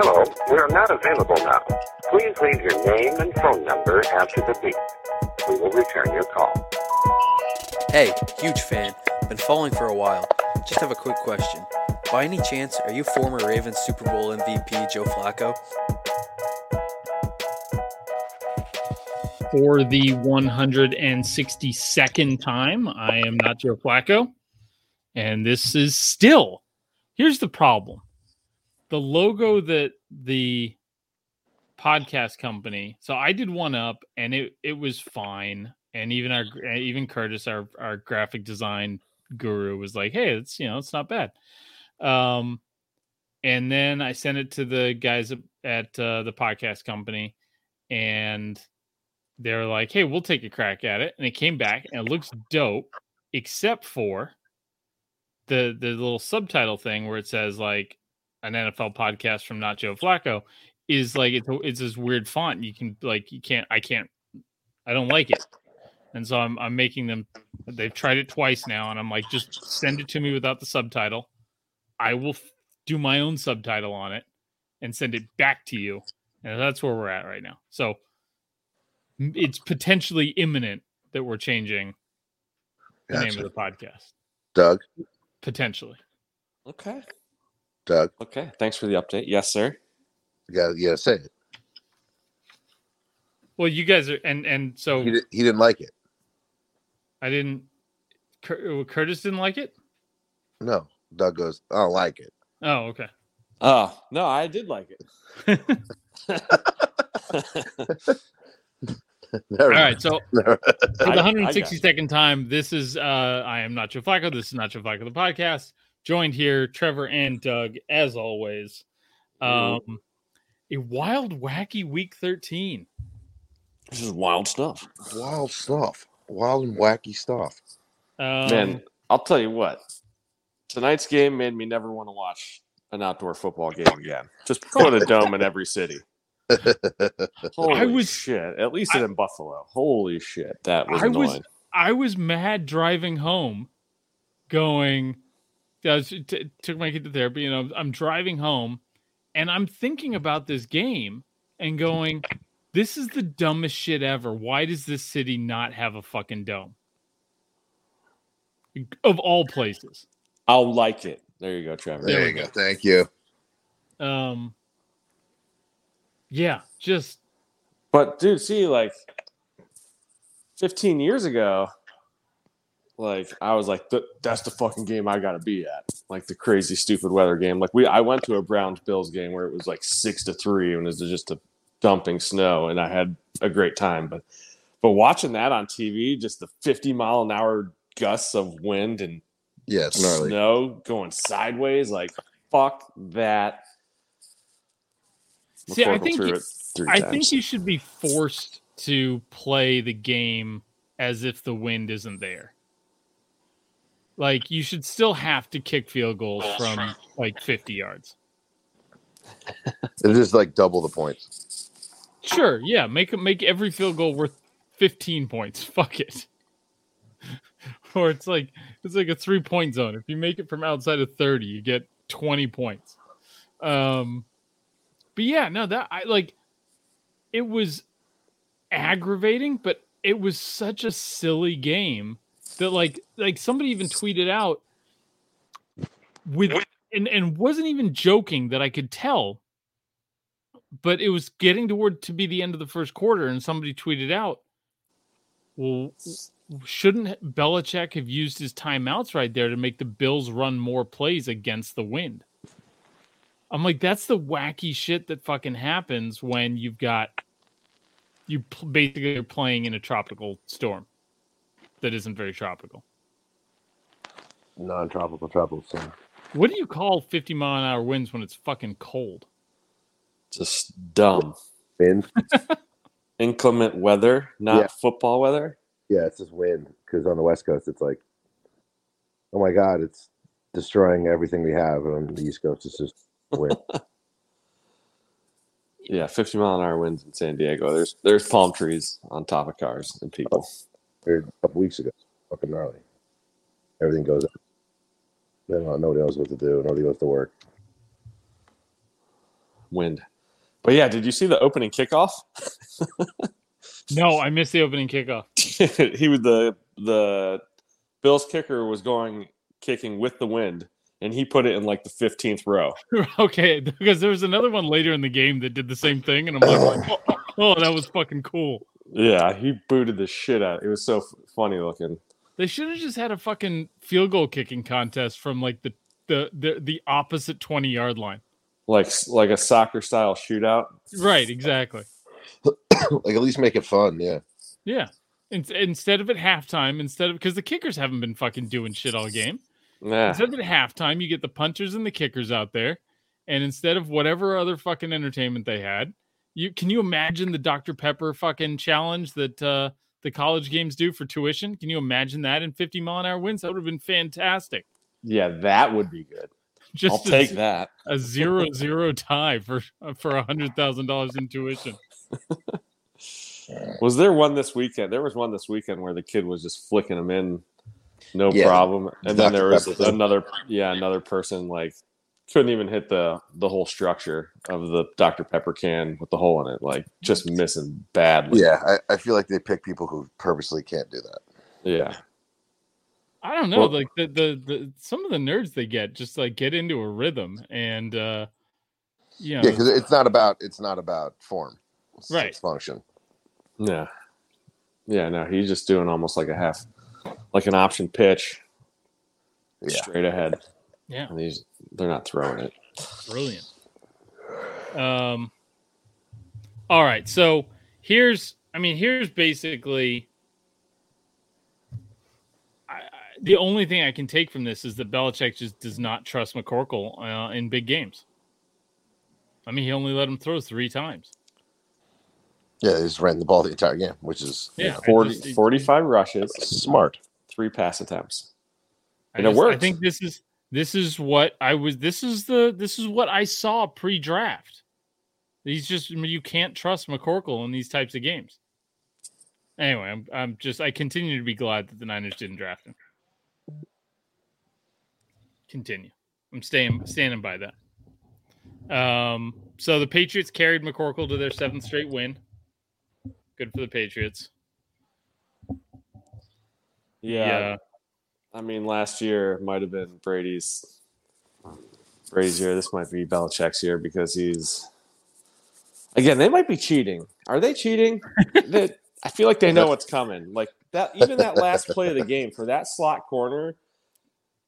Hello, we are not available now. Please leave your name and phone number after the beep. We will return your call. Hey, huge fan. Been following for a while. Just have a quick question. By any chance, are you former Ravens Super Bowl MVP Joe Flacco? For the 162nd time, I am not Joe Flacco. And this is still, here's the problem the logo that the podcast company, so I did one up and it, it was fine. And even our, even Curtis, our, our graphic design guru was like, Hey, it's, you know, it's not bad. Um, and then I sent it to the guys at uh, the podcast company, and they're like, "Hey, we'll take a crack at it." And it came back, and it looks dope, except for the the little subtitle thing where it says like an NFL podcast from Not Joe Flacco is like it's it's this weird font. You can like you can't I can't I don't like it. And so I'm I'm making them they've tried it twice now and I'm like just send it to me without the subtitle. I will f- do my own subtitle on it and send it back to you. And that's where we're at right now. So it's potentially imminent that we're changing the name of the podcast. Doug, Potentially. Okay. Doug, Okay. Thanks for the update. Yes, sir. you got you got to say it. Well, you guys are and and so He, di- he didn't like it. I didn't Cur- Curtis didn't like it? No, Doug goes, I don't like it. Oh, okay. Oh, no, I did like it. Never All right, so Never- for the 162nd time, this is uh I am not Joe Flacco. This is not Joe Flacco the podcast. Joined here, Trevor and Doug, as always. Um a wild, wacky week 13. This is wild stuff. wild stuff. Wild and wacky stuff. Um, Man, I'll tell you what. Tonight's game made me never want to watch an outdoor football game again. Just put a dome in every city. Holy I was- shit. At least it in Buffalo. Holy shit. That was I was- annoying. I was mad driving home, going. I t- took my kid to therapy, and I'm, I'm driving home, and I'm thinking about this game and going, "This is the dumbest shit ever. Why does this city not have a fucking dome?" Of all places, I'll like it. There you go, Trevor. There there you go. go. Thank you. um, yeah, just But dude, see, like 15 years ago, like I was like, that's the fucking game I gotta be at. Like the crazy, stupid weather game. Like we, I went to a Browns Bills game where it was like six to three and it was just a dumping snow, and I had a great time. But, but watching that on TV, just the 50 mile an hour gusts of wind and Yeah, it's gnarly. snow going sideways, like fuck that. See, I think you- it three I times. think you should be forced to play the game as if the wind isn't there. Like you should still have to kick field goals from like 50 yards. It is like double the points. Sure, yeah, make make every field goal worth 15 points. Fuck it. or it's like it's like a three point zone. If you make it from outside of 30, you get 20 points. Um but yeah, no, that I like it was aggravating, but it was such a silly game that like like somebody even tweeted out with and and wasn't even joking that I could tell but it was getting toward to be the end of the first quarter, and somebody tweeted out, "Well, shouldn't Belichick have used his timeouts right there to make the Bills run more plays against the wind?" I'm like, that's the wacky shit that fucking happens when you've got you pl- basically are playing in a tropical storm that isn't very tropical. Non-tropical tropical storm. What do you call 50 mile an hour winds when it's fucking cold? just dumb. Wind. inclement weather, not Yeah. football weather. Yeah, it's just wind. Because on the West Coast, it's like, oh my god, it's destroying everything we have. And on the East Coast, it's just wind. Yeah, 50 mile an hour winds in San Diego. There's there's palm trees on top of cars and people. Oh. Or a couple weeks ago, fucking gnarly. Everything goes. up. Then uh, nobody knows what to do. Nobody goes to work. wind. But yeah, did you see the opening kickoff? No, I missed the opening kickoff. he was the the Bills kicker was going kicking with the wind, and he put it in like the fifteenth row. okay, because there was another one later in the game that did the same thing, and I'm like, oh, oh, that was fucking cool. Yeah, he booted the shit out. It was so f- funny looking. They should have just had a fucking field goal kicking contest from like the the the, the opposite twenty yard line. like like a soccer style shootout. Right, exactly. like at least make it fun. Yeah. Yeah. In, instead of at halftime, instead of because the kickers haven't been fucking doing shit all game. Nah, Instead of at halftime, you get the punters and the kickers out there, and instead of whatever other fucking entertainment they had, you can you imagine the Dr Pepper fucking challenge that uh, the college games do for tuition? Can you imagine that in fifty mile an hour winds? That would have been fantastic. yeah, that would be good. Just I'll a- take that. a zero zero tie for for a hundred thousand dollars in tuition. Was there one this weekend? There was one this weekend where the kid was just flicking them in, no Yeah, problem. And then there was Pepper another, yeah, another person like couldn't even hit the the whole structure of the Dr Pepper can with the hole in it, like just missing badly. Yeah. I, I feel like they pick people who purposely can't do that. yeah. I don't know, Well- like the, the the some of the nerds they get just like get into a rhythm and uh you know Yeah, because it's not about it's not about form. It's, Right. It's function. Yeah. Yeah, no, he's just doing almost like a half, like an option pitch Yeah. straight ahead. Yeah, And these, they're not throwing it. brilliant. Um all right, so here's I mean here's basically I, I, the only thing I can take from this is that Belichick just does not trust McCorkle uh, in big games. I mean, he only let him throw three times. Yeah, he's ran the ball the entire game, which is Yeah, know, 40, just- 45 rushes, smart. three pass attempts. I And it just- I think this is this is what I was. This is the this is what I saw pre-draft. He's just you can't trust McCorkle in these types of games. Anyway, I'm I'm just I continue to be glad that the Niners didn't draft him. Continue. I'm staying standing by that. Um. So the Patriots carried McCorkle to their seventh straight win. Good for the Patriots. Yeah. I mean, last year might have been Brady's Brady's year. This might be Belichick's year because he's again. They might be cheating. Are they cheating? They- I feel like they know what's coming. Like that. Even that last play of the game for that slot corner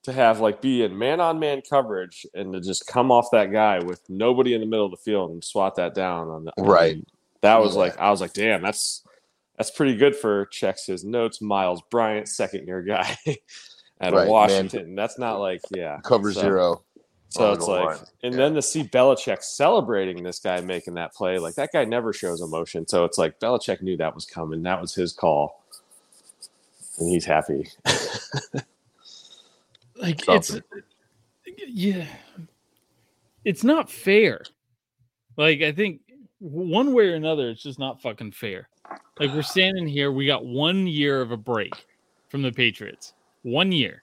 to have like be in man on man coverage and to just come off that guy with nobody in the middle of the field and swat that down on the Right. That was Yeah. like I was like, damn, that's that's pretty good for checks his notes. Myles Bryant, second year guy at Right, man. Washington. That's not like yeah. Cover So- zero. So it's like, line. and Yeah. then to see Belichick celebrating this guy making that play, like that guy never shows emotion. So it's like Belichick knew that was coming. That was his call, and he's happy. like Something. it's yeah it's not fair like i think one way or another it's just not fucking fair like we're standing here we got one year of a break from the patriots one year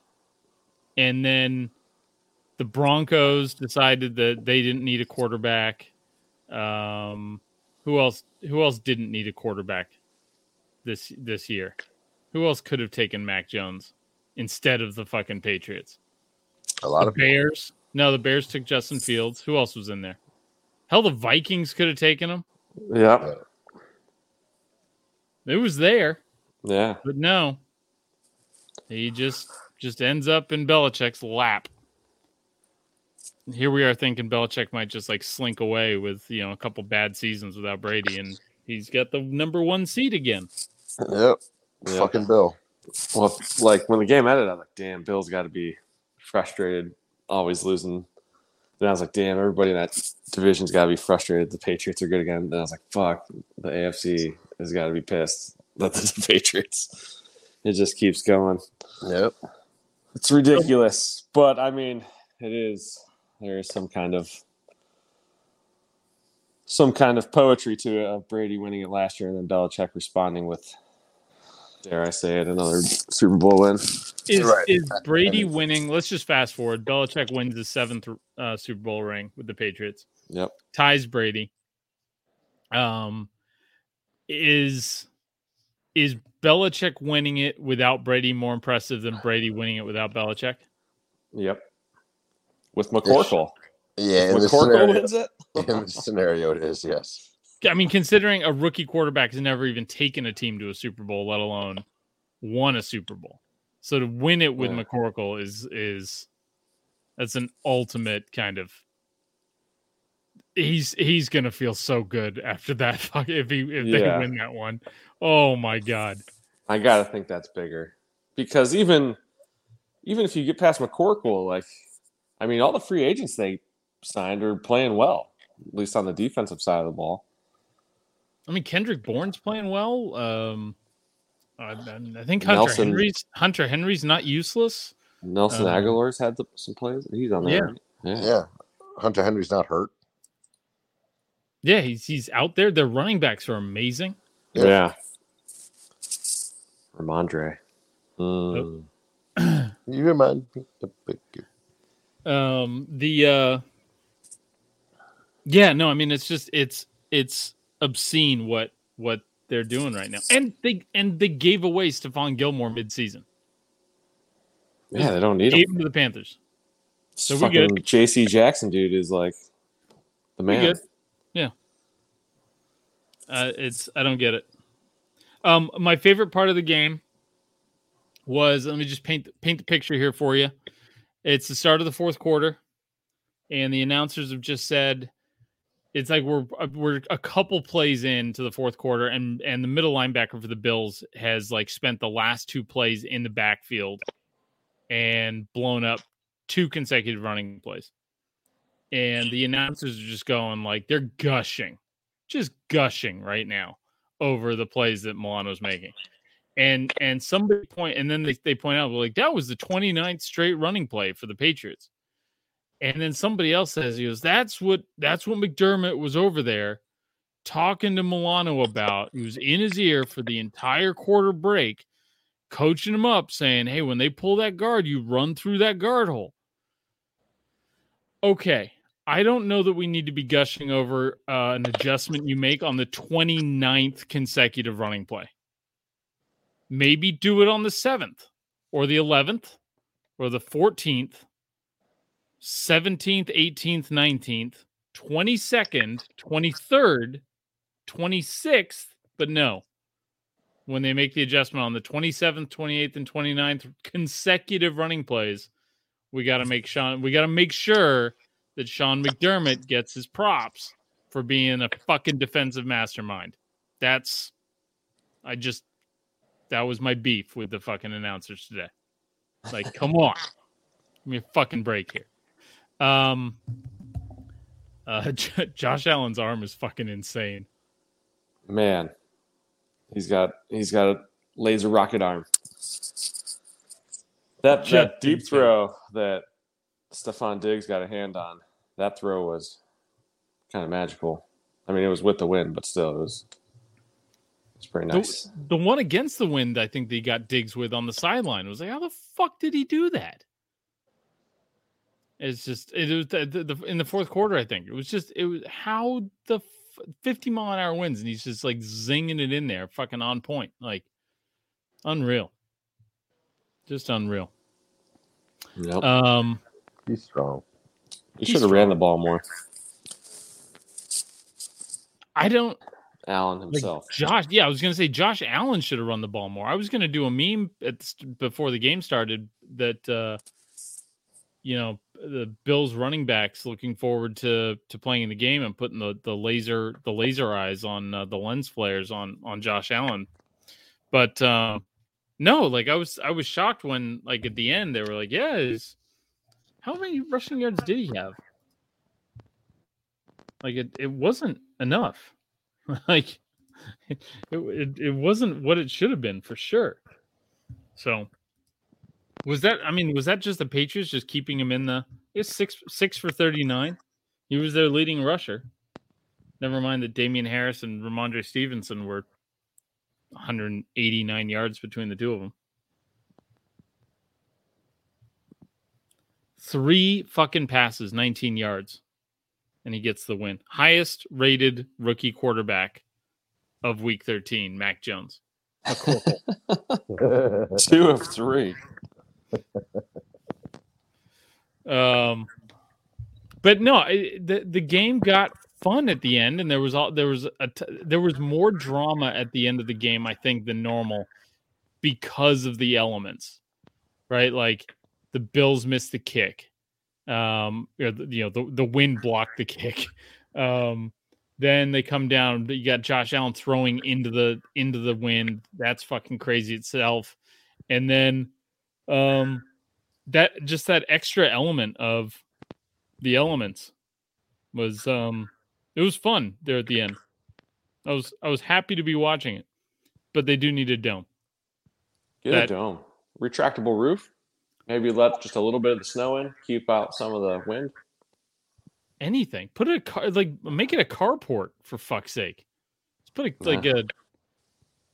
and then the broncos decided that they didn't need a quarterback um who else who else didn't need a quarterback this this year who else could have taken mac jones instead of the fucking Patriots. A lot The of people. Bears. No, the Bears took Justin Fields. Who else was in there? Hell, the Vikings could have taken him. Yeah, It was there, yeah. but no. He just just ends up in Belichick's lap. Here we are thinking Belichick might just like slink away with you know a couple bad seasons without Brady, and he's got the number one seed again. Yep. Yeah. Fucking Bill. Well, like when the game ended, I was like, "Damn, Bill's got to be frustrated, always losing." Then I was like, "Damn, everybody in that division's got to be frustrated. The Patriots are good again." Then I was like, "Fuck, the AFC has got to be pissed that the Patriots." It just keeps going. Yep. It's ridiculous, but I mean, it is. There is some kind of some kind of poetry to it of Brady winning it last year and then Belichick responding with, dare I say it, another Super Bowl win. Is Right. is Brady winning? Let's just fast forward. Belichick wins the seventh uh, Super Bowl ring with the Patriots. Yep. ties Brady. Um, is is Belichick winning it without Brady more impressive than Brady winning it without Belichick? Yep. With McCorkle. Yeah, in If McCorkle scenario, wins it. in this scenario, it is yes. I mean, considering a rookie quarterback has never even taken a team to a Super Bowl, let alone won a Super Bowl. So to win it with Yeah. McCorkle is is that's an ultimate kind of. He's he's gonna feel so good after that. If he if they win that one, oh my god! I gotta think that's bigger because even even if you get past McCorkle, like I mean, all the free agents they signed are playing well, at least on the defensive side of the ball. I mean, Kendrick Bourne's playing well. Um, I, I think Hunter Nelson- Henry's Hunter Henry's not useless. Nelson Um, Agholor's had the, some plays. He's on there. Yeah. yeah. Yeah, Hunter Henry's not hurt. Yeah, he's he's out there. Their running backs are amazing. Yeah. Yeah. Rhamondre. Mm. You remind me. um the uh yeah no i mean it's just it's it's obscene what what they're doing right now and they and they gave away Stephon Gilmore midseason Yeah, they don't need him. gave him to the panthers So we fucking good. J.C. Jackson, dude, is like the We man. good. yeah uh it's i don't get it um my favorite part of the game was let me just paint paint the picture here for you. It's the start of the fourth quarter and the announcers have just said it's like we're uh, we're a couple plays into the fourth quarter and and the middle linebacker for the bills has like spent the last two plays in the backfield and blown up two consecutive running plays. And the announcers are just going like they're gushing just gushing right now over the plays that Milano's making. And and somebody point and then they, they point out like that was the 29th straight running play for the patriots. And then somebody else says he goes that's what that's what mcdermott was over there talking to milano about. He was in his ear for the entire quarter break coaching him up saying hey when they pull that guard you run through that guard hole okay i don't know that we need to be gushing over uh, an adjustment you make on the 29th consecutive running play. Maybe do it on the 7th or the 11th or the 14th 17th 18th 19th 22nd 23rd 26th but no. When they make the adjustment on the 27th 28th and 29th consecutive running plays we got to make Sean we got to make sure that Sean McDermott gets his props for being a fucking defensive mastermind that's I just that was my beef with the fucking announcers today. Like, come on, give me a fucking break here. Um, uh, J- Josh Allen's arm is fucking insane. Man, he's got he's got a laser rocket arm. That that deep throw that Stefon Diggs got a hand on, that throw was kind of magical. I mean, it was with the wind, but still, it was it's pretty nice. The, the one against the wind, I think they got Diggs with on the sideline. was like, how the fuck did he do that? It's just it was the, the, the, in the fourth quarter. I think it was just it was how the f- fifty mile an hour winds, and he's just like zinging it in there, fucking on point, like unreal, just unreal. Yep. Um, He's strong. You should have ran the ball more, I don't Allen like himself. Josh. Yeah, I was gonna say Josh Allen should have run the ball more. I was gonna do a meme at before the game started that uh, you know the Bills running backs looking forward to to playing in the game and putting the the laser the laser eyes on uh, the lens flares on on Josh Allen. But uh, no, like I was I was shocked when like at the end they were like, yeah, is how many rushing yards did he have? Like it, it wasn't enough. like it, it, it wasn't what it should have been for sure. So was that I mean, was that just the Patriots just keeping him in the it's six six for thirty nine? He was their leading rusher. Never mind that Damien Harris and Rhamondre Stevenson were 189 yards between the two of them. Three fucking passes, 19 yards. and he gets the win. Highest rated rookie quarterback of week 13, Mac Jones. McCorkle. Two of three. Um, but no, I- the the game got fun at the end, and there was all there was a t- there was more drama at the end of the game, I think, than normal because of the elements, right? Like the Bills missed the kick, um, or the, you know the the wind blocked the kick. Um, then they come down. You got Josh Allen throwing into the into the wind. That's fucking crazy itself. And then, um, that just that extra element of the elements was um it was fun there at the end. I was I was happy to be watching it, but they do need a dome. Get That- a dome. Retractable roof. Maybe let just a little bit of the snow in, keep out some of the wind. Anything. Put it a car like make it a carport for fuck's sake. Just put a, like a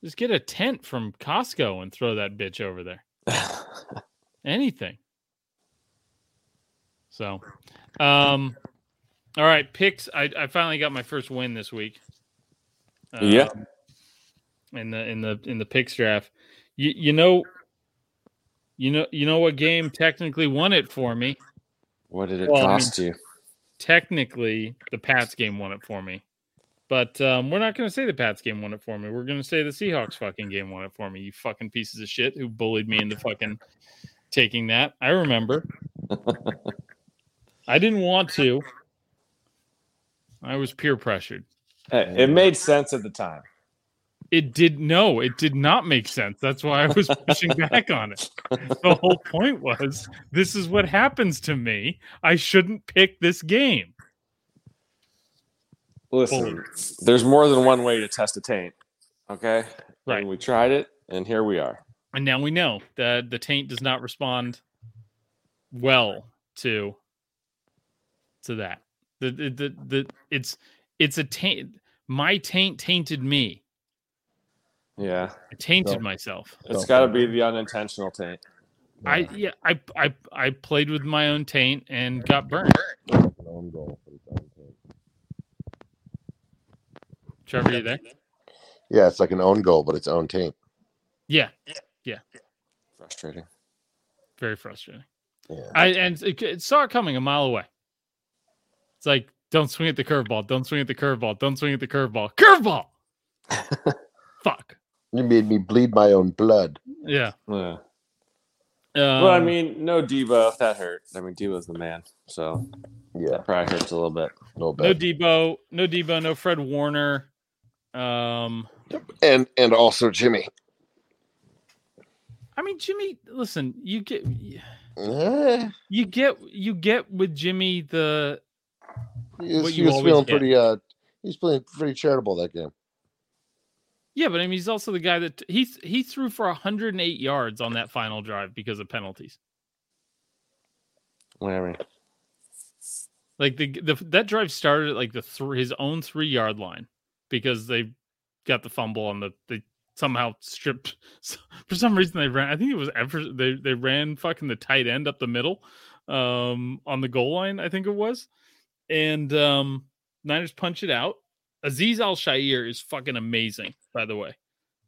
just get a tent from Costco and throw that bitch over there. Anything. So, um, all right, picks. I, I finally got my first win this week. Yeah. Um, In the in the in the picks draft, you you know, you know you know what game technically won it for me. What did it Well, I mean- cost you? Technically, the Pats game won it for me, but um, we're not going to say the Pats game won it for me. We're going to say the Seahawks fucking game won it for me. You fucking pieces of shit who bullied me into fucking taking that. I remember. I didn't want to. I was peer pressured. Hey, it made sense at the time. It did no, it did not make sense. That's why I was pushing back on it. The whole point was this is what happens to me. I shouldn't pick this game. Listen, there's more than one way to test a taint. Okay. Right. And we tried it, and here we are. And now we know that the taint does not respond well to to that. The the the, the it's it's a taint my taint tainted me. Yeah. I tainted No. myself. It's Don't got to be the unintentional taint. I yeah, I I I played with my own taint and got burned. An own goal for its own team. Trevor, you there? Yeah, it's like an own goal, but its own taint. Yeah, yeah, yeah. Frustrating. very frustrating. Yeah. I and it, it saw it coming a mile away. It's like, don't swing at the curveball. Don't swing at the curveball. Don't swing at the curveball. Curveball. Fuck. You made me bleed my own blood. Yeah. Yeah. Um, well, I mean, no Debo. That hurt. I mean, Debo's the man. So Yeah, that probably hurts a little bit. no no. Debo, no Debo, no Fred Warner. Um, and and also Jimmy. I mean, Jimmy. Listen, you get you get you get with Jimmy the he was, What he was feeling get. pretty. Uh, he's playing pretty charitable that game. Yeah, but I mean, he's also the guy that he he threw for 108 yards on that final drive because of penalties. Whatever. Like the, the that drive started at like the three, his own three yard line because they got the fumble on the they somehow stripped for some reason they ran I think it was ever they they ran fucking the tight end up the middle um on the goal line I think it was and um Niners punch it out Azeez Al-Shaair is fucking amazing by the way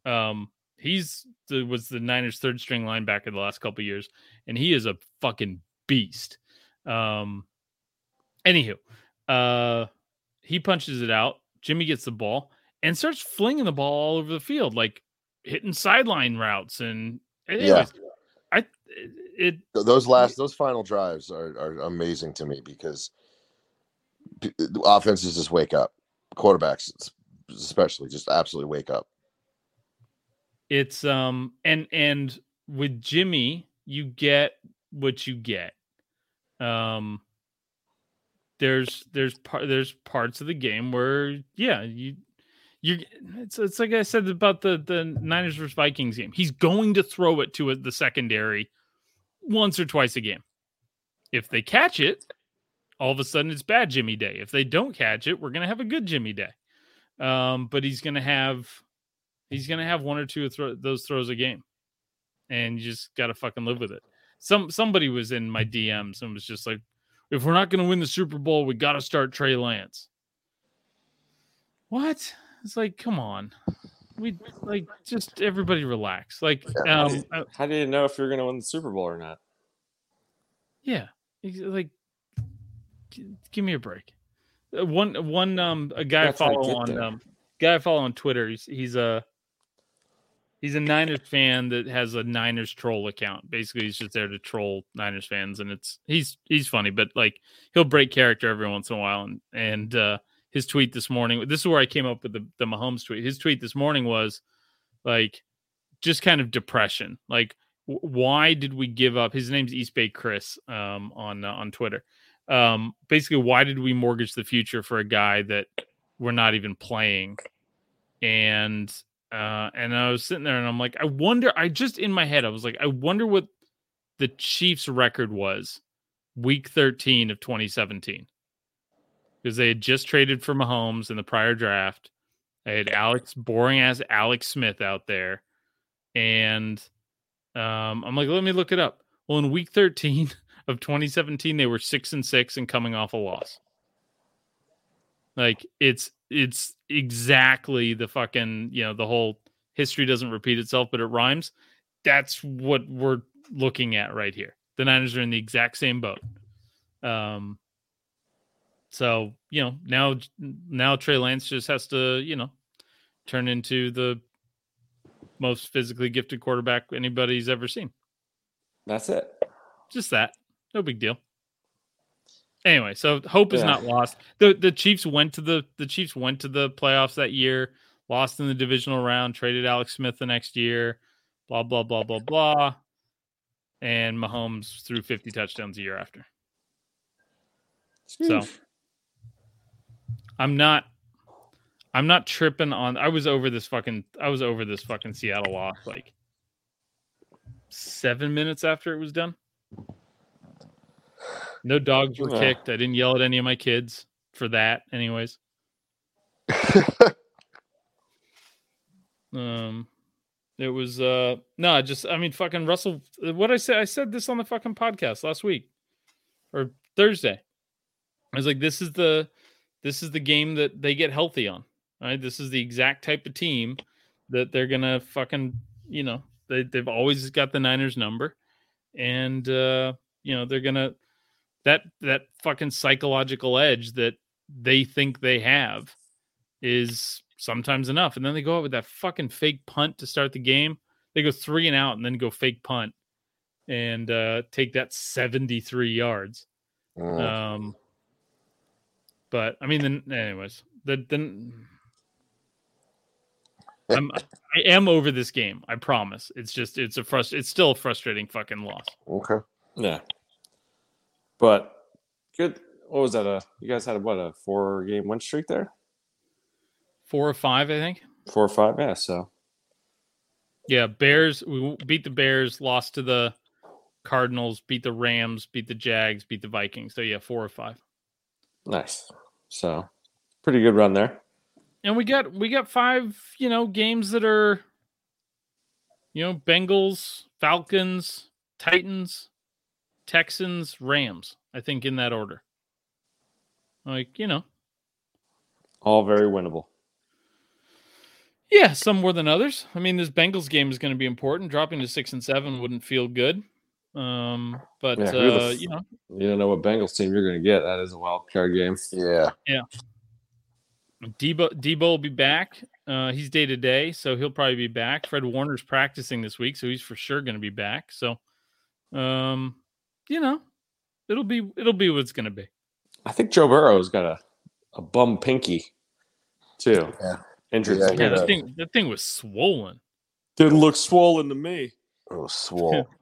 um he's the was the Niners third string linebacker the last couple years and he is a fucking beast um Anywho, uh, he punches it out. Jimmy gets the ball and starts flinging the ball all over the field, like hitting sideline routes. And anyways, I it Those last, those final drives are, are amazing to me because offenses just wake up. Quarterbacks, especially, just absolutely wake up. it's um and and with Jimmy, you get what you get. Um, there's there's part there's parts of the game where yeah you you it's it's like I said about the the Niners versus Vikings game. He's going to throw it to the secondary once or twice a game. If they catch it, all of a sudden it's bad Jimmy Day. If they don't catch it, we're gonna have a good Jimmy Day. Um, but he's gonna have he's gonna have one or two of those throws a game, and you just gotta fucking live with it. Some somebody was in my DMs and was just like, if we're not going to win the Super Bowl, we got to start Trey Lance. What? It's like, come on. We like just everybody relax. Like, um, uh, How do you know if you're going to win the Super Bowl or not? yeah, like, give me a break. Uh, One, one, um, a guy I That's follow on, there. um, guy I follow on Twitter. He's he's a he's a Niners fan that has a Niners troll account. Basically, he's just there to troll Niners fans, and it's he's he's funny, but like he'll break character every once in a while. And and uh, his tweet this morning, this is where I came up with the the Mahomes tweet. His tweet this morning was like just kind of depression, like. w- Why did we give up? His name's East Bay Chris um, on uh, on Twitter. Um, basically, why did we mortgage the future for a guy that we're not even playing? And uh, and I was sitting there and I'm like, I wonder. I just in my head, I was like, I wonder what the Chiefs' record was week 13 of 2017 because they had just traded for Mahomes in the prior draft. They had Alex, boring ass Alex Smith out there, and um, I'm like, let me look it up. Well, in week 13 of 2017, they were six and six and coming off a loss. Like it's it's exactly the fucking you know the whole history doesn't repeat itself, but it rhymes. That's what we're looking at right here. The Niners are in the exact same boat. Um. So you know now now Trey Lance just has to you know turn into the most physically gifted quarterback anybody's ever seen. That's it. Just that. No big deal. Anyway, so hope is Yeah. not lost. The the Chiefs went to the the Chiefs went to the playoffs that year, lost in the divisional round, traded Alex Smith the next year, blah blah blah blah blah. And Mahomes threw 50 touchdowns a year after. So I'm not I'm not tripping on I was over this fucking I was over this fucking Seattle loss like 7 minutes after it was done. No dogs were Yeah. kicked. I didn't yell at any of my kids for that anyways. Um it was uh no, I just I mean fucking Russell what I said I said this on the fucking podcast last week or Thursday. I was like this is the this is the game that they get healthy on. Right? This is the exact type of team that they're gonna fucking you know, they they've always got the Niners number. And uh, you know, they're gonna that that fucking psychological edge that they think they have is sometimes enough. And then they go out with that fucking fake punt to start the game. They go three and out and then go fake punt and uh, take that 73 yards. Mm. Um, but I mean, then, anyways, the then I'm I am over this game. I promise. It's just it's a frust it's still a frustrating fucking loss. okay. Yeah. But good. What was that? A you guys had what a four game win streak there? Four or five, I think. Four or five? Yeah. So Yeah, Bears. We beat the Bears, lost to the Cardinals, beat the Rams, beat the Jags, beat the Vikings. So yeah, four or five. nice. So pretty good run there. And we got we got five, you know, games that are, you know, Bengals, Falcons, Titans, Texans, Rams. I think in that order. Like you know, All very winnable. yeah, some more than others. I mean, this Bengals game is going to be important. Dropping to six and seven wouldn't feel good. Um, but Yeah, uh, f- you know, You don't know what Bengals team you're going to get. That is a wild card game. Yeah, yeah. Debo Debo will be back. Uh, he's day to day, so he'll probably be back. Fred Warner's practicing this week, so he's for sure going to be back. So, um, you know, it'll be it'll be what it's going to be. I think Joe Burrow's got a, a bum pinky too. Yeah. Injured. Yeah, Yeah, that thing that thing was swollen. Didn't look swollen to me. Oh, swole.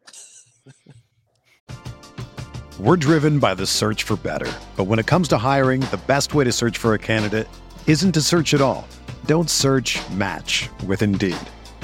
We're driven by the search for better. But when it comes to hiring, the best way to search for a candidate isn't to search at all. Don't search match with Indeed.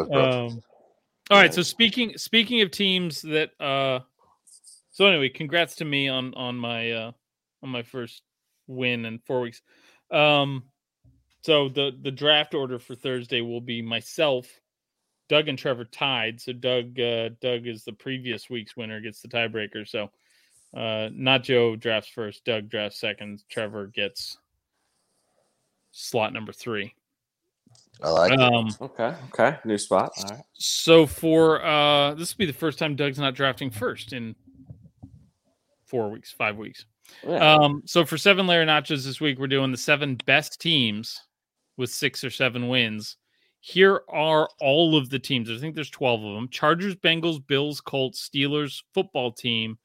It was. Um, all right. So speaking speaking of teams that uh so anyway, congrats to me on on my uh on my first win in four weeks. Um so the the draft order for Thursday will be myself, Doug and Trevor tied. So Doug uh Doug is the previous week's winner, gets the tiebreaker. So uh not Joe drafts first, Doug drafts second, Trevor gets slot number three. I like it. Um Okay. Okay. New spot. All right. So for uh this will be the first time Doug's not drafting first in four weeks, five weeks. Yeah. Um so for seven layer Notjoes this week, we're doing the seven best teams with six or seven wins. Here are all of the teams. I think there's 12 of them. Chargers, Bengals, Bills, Colts, Steelers, football team,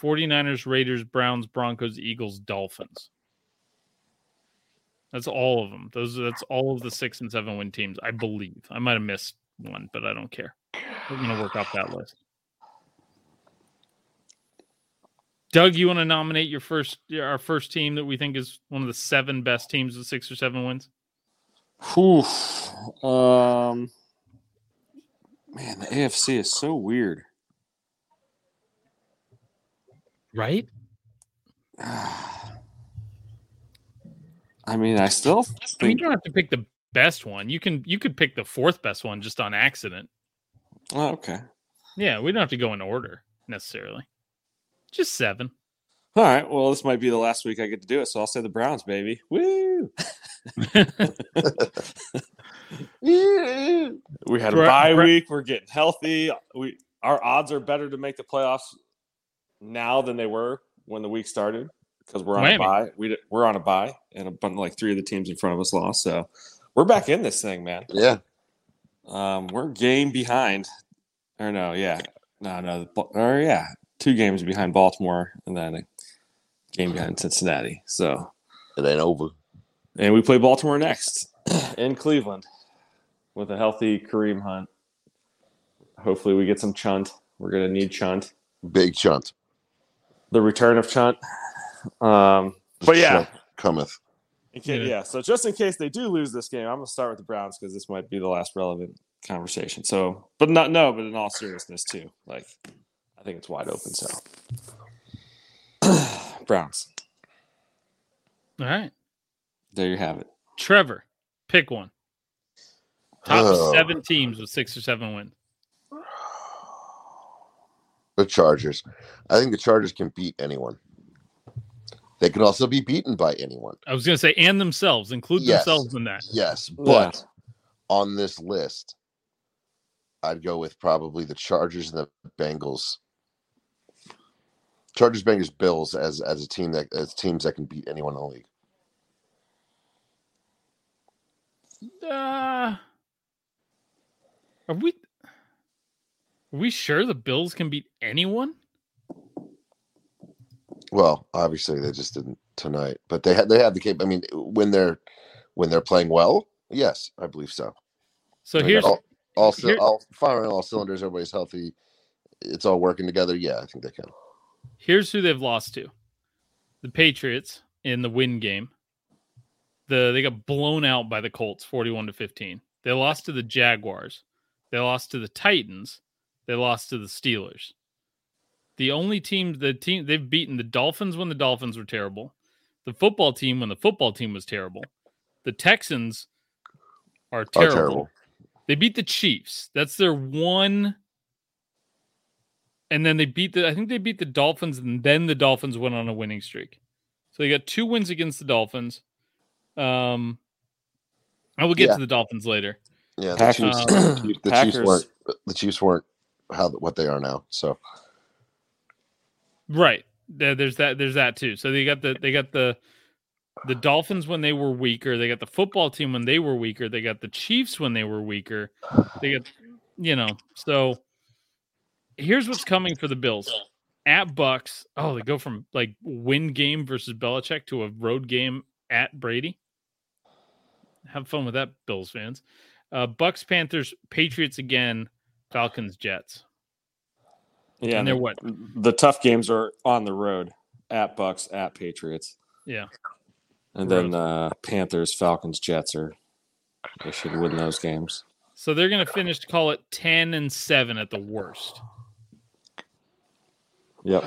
49ers, Raiders, Browns, Broncos, Eagles, Dolphins. That's all of them. Those that's all of the six and seven win teams, I believe. I might have missed one, but I don't care. We're gonna work off that list. Doug, you want to nominate your first our first team that we think is one of the seven best teams with six or seven wins? Whew. Um, man, the AFC is so weird. Right? I mean, I still mean, you don't have to pick the best one. You can you could pick the fourth best one just on accident. Oh, okay. Yeah, we don't have to go in order necessarily. Just seven. All right. Well, this might be the last week I get to do it, so I'll say the Browns, baby. Woo! we had a bye week. We're getting healthy. We our odds are better to make the playoffs now than they were when the week started because we're on Whammy. a bye. We we're on a bye, and a bunch like three of the teams in front of us lost. So we're back in this thing, man. Yeah. Um, we're game behind, or no, yeah, no, no, or yeah, two games behind Baltimore, and then a game behind Cincinnati. So, It ain't over. and we play Baltimore next in Cleveland with a healthy Kareem Hunt. Hopefully, we get some Chunt. We're gonna need Chunt. Big chunt. The return of Chunt. Um, but yeah, cometh. case, Yeah. yeah. So just in case they do lose this game, I'm gonna start with the Browns because this might be the last relevant conversation. So, but not no, but in all seriousness too, like I think it's wide open. So, Browns. All right. There you have it. Trevor, pick one. Top Oh. seven teams with six or seven wins. The Chargers. I think the Chargers can beat anyone. They can also be beaten by anyone. I was going to say, and themselves, include Yes. themselves in that. Yes, but on this list, I'd go with probably the Chargers and the Bengals. Chargers, Bengals, Bills as as a team that as teams that can beat anyone in the league. Uh, are we? Are we sure the Bills can beat anyone? Well, obviously they just didn't tonight, but they had they have the cap. I mean, when they're when they're playing well, yes, I believe so. So got here's all, all, here- all firing all cylinders. Everybody's healthy. It's all working together. Yeah, I think they can. here's who they've lost to: the Patriots in the win game. The they got blown out by the Colts, forty-one to fifteen. They lost to the Jaguars, They lost to the Titans. They lost to the Steelers. The only team, the team they've beaten the Dolphins when the Dolphins were terrible, the football team when the football team was terrible, the Texans are Are terrible. terrible. They beat the Chiefs. That's their one. And then they beat the. I think they beat the Dolphins, and then the Dolphins went on a winning streak. So they got two wins against the Dolphins. Um, I will get Yeah. to the Dolphins later. Yeah, the Packers- Chiefs, the Chiefs, the Chiefs weren't the Chiefs weren't how what they are now. So Right. There's that. There's that too. So they got the. They got the. The Dolphins when they were weaker. They got the football team when they were weaker. They got the Chiefs when they were weaker. They got, you know. So here's what's coming for the Bills at Bucks. Oh, they go from like win game versus Belichick to a road game at Brady. Have fun with that, Bills fans. Uh, Bucks, Panthers, Patriots again, Falcons, Jets. Yeah, and they're the, what? the tough games are on the road at Bucks, at Patriots, Yeah. and then uh, Panthers, Falcons, Jets are they should win those games. So they're going to finish to call it 10 and 7 at the worst. Yep.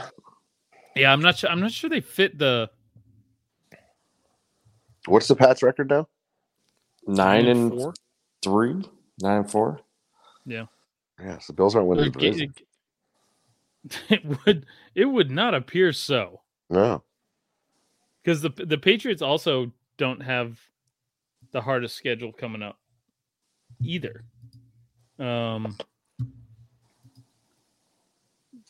Yeah, I'm not sure I'm not sure they fit the what's the Pats record now? Nine and four. three, nine and four. Yeah, Yeah. so the Bills aren't winning the Or ga- division. It would it would not appear so No, because the the Patriots also don't have the hardest schedule coming up either. Um,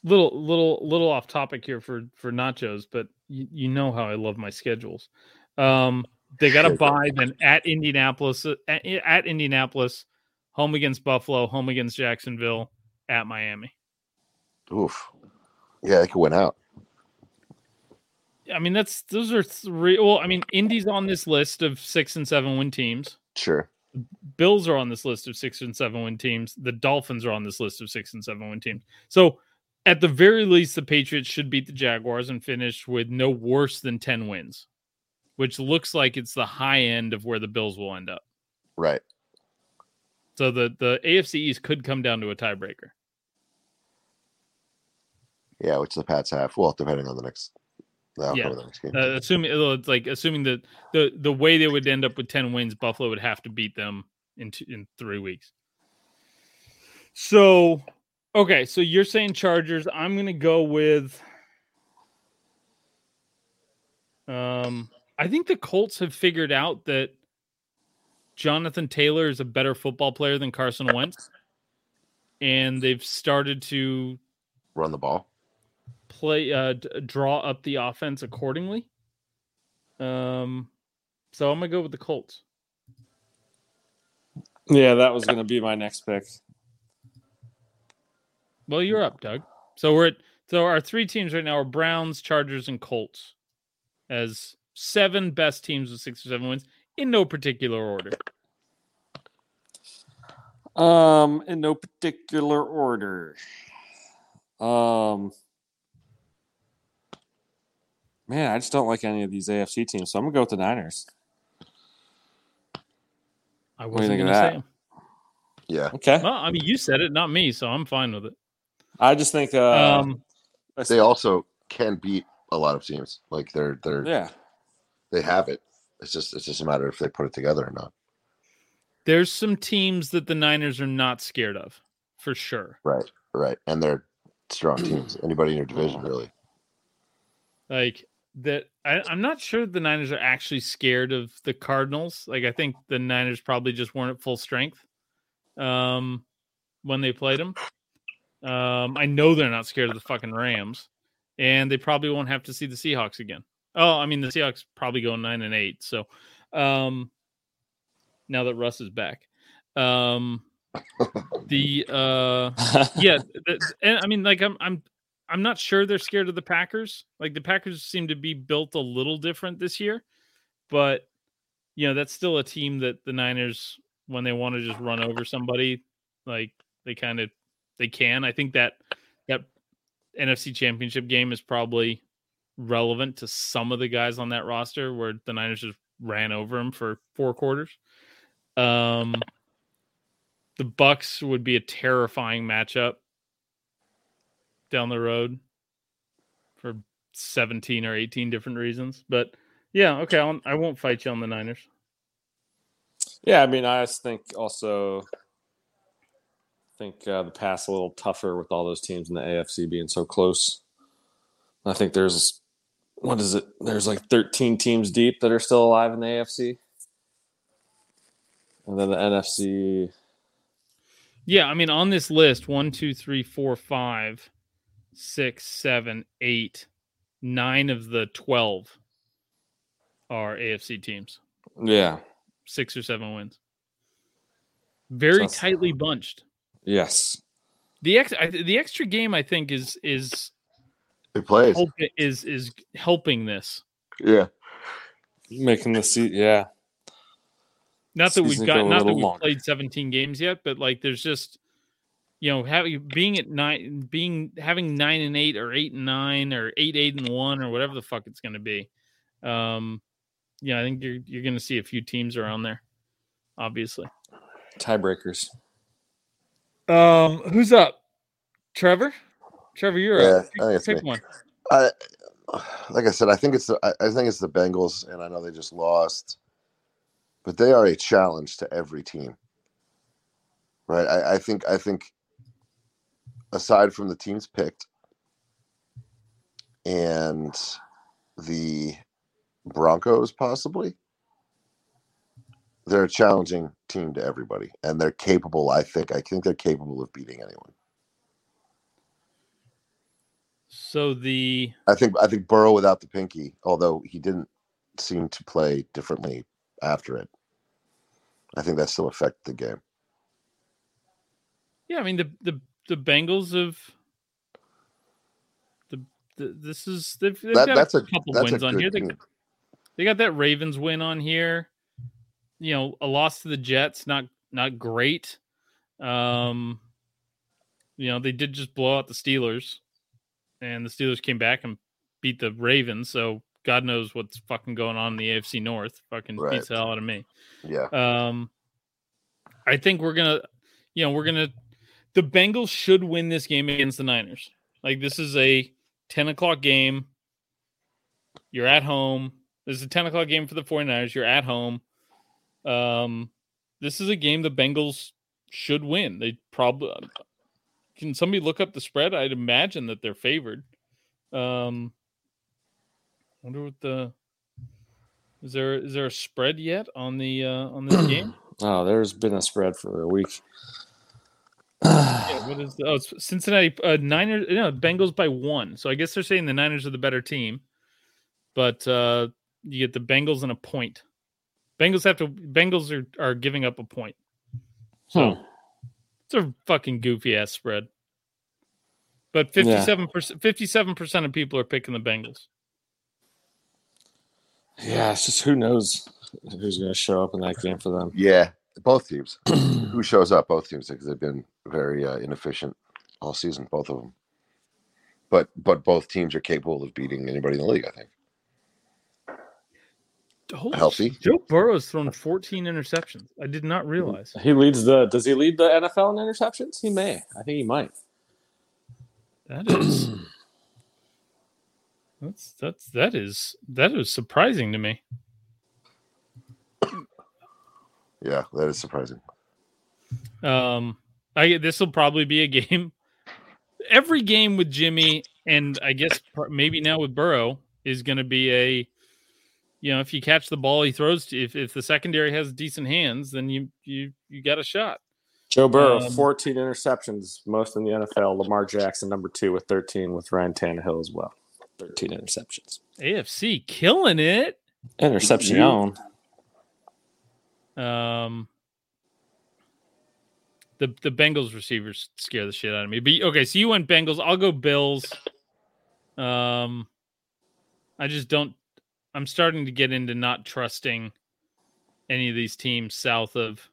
little little little off topic here for for Notjoes, but you, you know how I love my schedules. Um, they got to buy then at Indianapolis at, at Indianapolis, home against Buffalo, home against Jacksonville, at Miami. Oof. Yeah, they could win out. I mean, that's those are three. Well, I mean, Indy's on this list of six and seven win teams. Sure. Bills are on this list of six and seven win teams. The Dolphins are on this list of six and seven win teams. So, at the very least, the Patriots should beat the Jaguars and finish with no worse than 10 wins, which looks like it's the high end of where the Bills will end up. Right. So, the, the AFC East could come down to a tiebreaker. Yeah, which the Pats have. Well, depending on the next the Yeah. the next game. Uh, assuming it's like assuming that the the way they would end up with 10 wins, Buffalo would have to beat them in two, in 3 weeks. So, okay, so you're saying Chargers, I'm going to go with um I think the Colts have figured out that Jonathan Taylor is a better football player than Carson Wentz. And they've started to Run the ball. Play uh d- draw up the offense accordingly. Um so I'm gonna go with the Colts. Yeah, that was to be my next pick. Well, you're up, Doug. So we're at so our three teams right now are Browns, Chargers, and Colts as seven best teams with six or seven wins in no particular order. Um, in no particular order. Um, man, I just don't like any of these AFC teams, so I'm gonna go with the Niners. I do you wasn't think of gonna say that? 'em. Yeah. Okay, Well, I mean you said it, not me, so I'm fine with it. I just think. Uh, um They also can beat a lot of teams. Like they're they're yeah, they have it. It's just it's just a matter if they put it together or not. there's some teams that the Niners are not scared of, for sure. Right. Right. And they're strong teams. Anybody in your division really. like that I, i'm not sure the niners are actually scared of the cardinals. Like i think the niners probably just weren't at full strength um when they played them um i know they're not scared of the fucking rams and they probably won't have to see the seahawks again. Oh i mean the seahawks probably go nine and eight so um now that russ is back. Um the uh yeah, th- and I mean, like I'm, I'm, I'm not sure they're scared of the Packers. Like the Packers seem to be built a little different this year, but you know that's still a team that the Niners, when they want to just run over somebody, like they kind of they can. I think that that NFC Championship game is probably relevant to some of the guys on that roster, where the Niners just ran over them for four quarters. Um, the Bucks would be a terrifying matchup down the road for 17 or 18 different reasons. But yeah, okay, I'll, I won't fight you on the Niners. Yeah, I mean, I just think also I think uh, the pass a little tougher with all those teams in the AFC being so close. I think there's what is it? There's like 13 teams deep that are still alive in the AFC, and then the NFC. Yeah, I mean, on this list, one, two, three, four, five, six, seven, eight, nine of the 12 are AFC teams. Yeah. Six or seven wins. Very So- tightly bunched. Yes. The ex I, the extra game I think is is It plays. is is helping this. Yeah. Making the seat. Yeah. Not that we've got not that we've longer. played 17 games yet, but like there's just you know having being at nine being having nine and eight or eight and nine or eight eight and one or whatever the fuck it's going to be. Um, yeah, I think you're you're going to see a few teams around there, obviously. Tiebreakers. Um, who's up? Trevor. Trevor, you're Yeah, up. I think it's Pick, pick me. one. I, like I said, I think it's the I, I think it's the Bengals, and I know they just lost, but they are a challenge to every team. Right? I, I think I think aside from the teams picked and the Broncos, possibly, they're a challenging team to everybody, and they're capable. I think I think they're capable of beating anyone. So the I think I think Burrow without the pinky, although he didn't seem to play differently after it. I think that still affected the game. yeah, I mean the the the Bengals have the, the this is they've, they've That, got that's a a couple that's a wins on here. They, they got that Ravens win on here. You know, a loss to the Jets, not not great. Um, you know, they did just blow out the Steelers, and the Steelers came back and beat the Ravens. So God knows what's fucking going on in the AFC North. Fucking Right. beats the hell out of me. Yeah, Um, I think we're gonna, you know, we're gonna. The Bengals should win this game against the Niners. Like this is a ten o'clock game. You're at home. This is a ten o'clock game for the 49ers. You're at home. Um, this is a game the Bengals should win. They probably can. Somebody look up the spread. I'd imagine that they're favored. Um, wonder what the is there is there a spread yet on the uh on this game? Oh, there's been a spread for a week. Yeah, what is the, oh it's Cincinnati uh, Niners no Bengals by one. So I guess they're saying the Niners are the better team, but uh you get the Bengals and a point. Bengals have to Bengals are are giving up a point. So Hmm. it's a fucking goofy ass spread. But 57 percent 57 percent of people are picking the Bengals. Yeah, it's just who knows who's going to show up in that game for them. yeah. Both teams. Who shows up? Both teams because they've been very uh, inefficient all season. Both of them. But but both teams are capable of beating anybody in the league. I think. Holy Healthy. sh- Joe Burrow's thrown 14 interceptions. I did not realize. He leads the. Does he lead the NFL in interceptions? He may. I think he might. That is that's that's that is that is surprising to me. Yeah, that is surprising. Um, I this will probably be a game. Every game with Jimmy and I guess maybe now with Burrow is going to be a, you know, if you catch the ball he throws to, if if the secondary has decent hands, then you you you got a shot. Joe Burrow, Um, 14 interceptions, most in the NFL. Lamar Jackson, number two, with 13, with Ryan Tannehill as well. 13 interceptions. AFC killing it. Interception. Um, the the Bengals receivers scare the shit out of me. But okay, so you went Bengals. I'll go Bills. Um, I just don't. I'm starting to get into not trusting any of these teams south of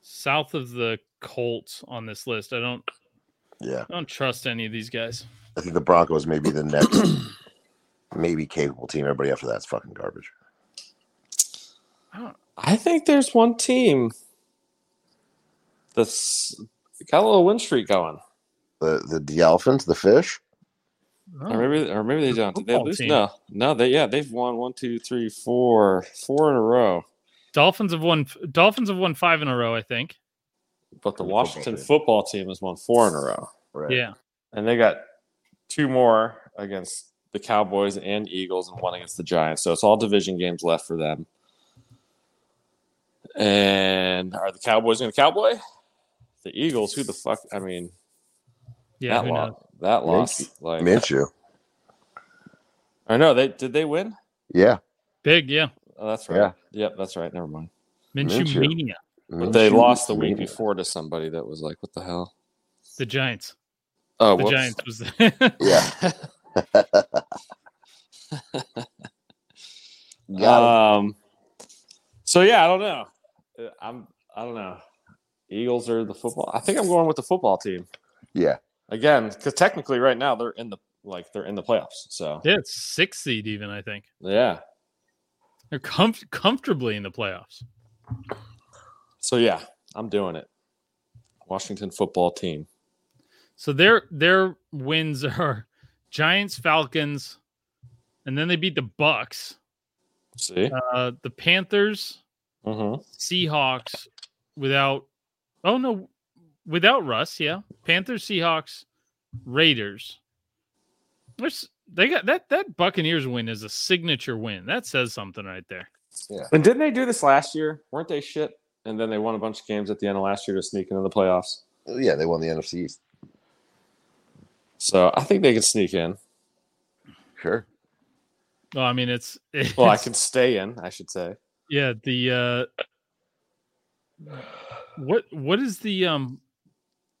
south of the Colts on this list. I don't. Yeah, I don't trust any of these guys. I think the Broncos may be the next maybe capable team. Everybody after that's fucking garbage. I don't. I think there's one team This got a little win streak going. The the Dolphins, the fish. Oh, Or maybe, or maybe they don't. Did they lose? team. No, no. They yeah, they've won one, two, three, four, four in a row. Dolphins have won. Dolphins have won five in a row, I think. But the The football Washington team. football team has won four in a row, Right. Yeah. and they got two more against the Cowboys and Eagles, and one against the Giants. So it's all division games left for them. And are the Cowboys going to cowboy? The Eagles? Who the fuck? I mean, Yeah. that who loss. That loss. Like, Minshew. I know they did. They win. Yeah. Big, yeah. Oh, that's right. Yeah. Yep, that's right. Never mind. Minshew, Minshew. mania. But they Minshew lost the week mania. before to somebody that was like, "What the hell?" The Giants. Oh, The whoops. Giants was. Yeah. Got um. So yeah, I don't know. Uh, I'm. I don't know. Eagles or the football. I think I'm going with the football team. Yeah. again because technically, right now they're in the like they're in the playoffs. So yeah, it's six seed even. I think yeah. they're comf- comfortably in the playoffs. So yeah, I'm doing it. Washington football team. So their their wins are Giants, Falcons, and then they beat the Bucks, See. uh, the Panthers, Mm-hmm. Seahawks, without. Oh no, without Russ. Yeah, Panthers, Seahawks, Raiders. There's they got that that Buccaneers win is a signature win. That says something right there. Yeah. And didn't they do this last year? Weren't they shit? And then they won a bunch of games at the end of last year to sneak into the playoffs. Yeah, they won the NFC East. So I think they can sneak in. Sure. Well, I mean, it's, it's Well, I can stay in, I should say. Yeah, the uh what what is the um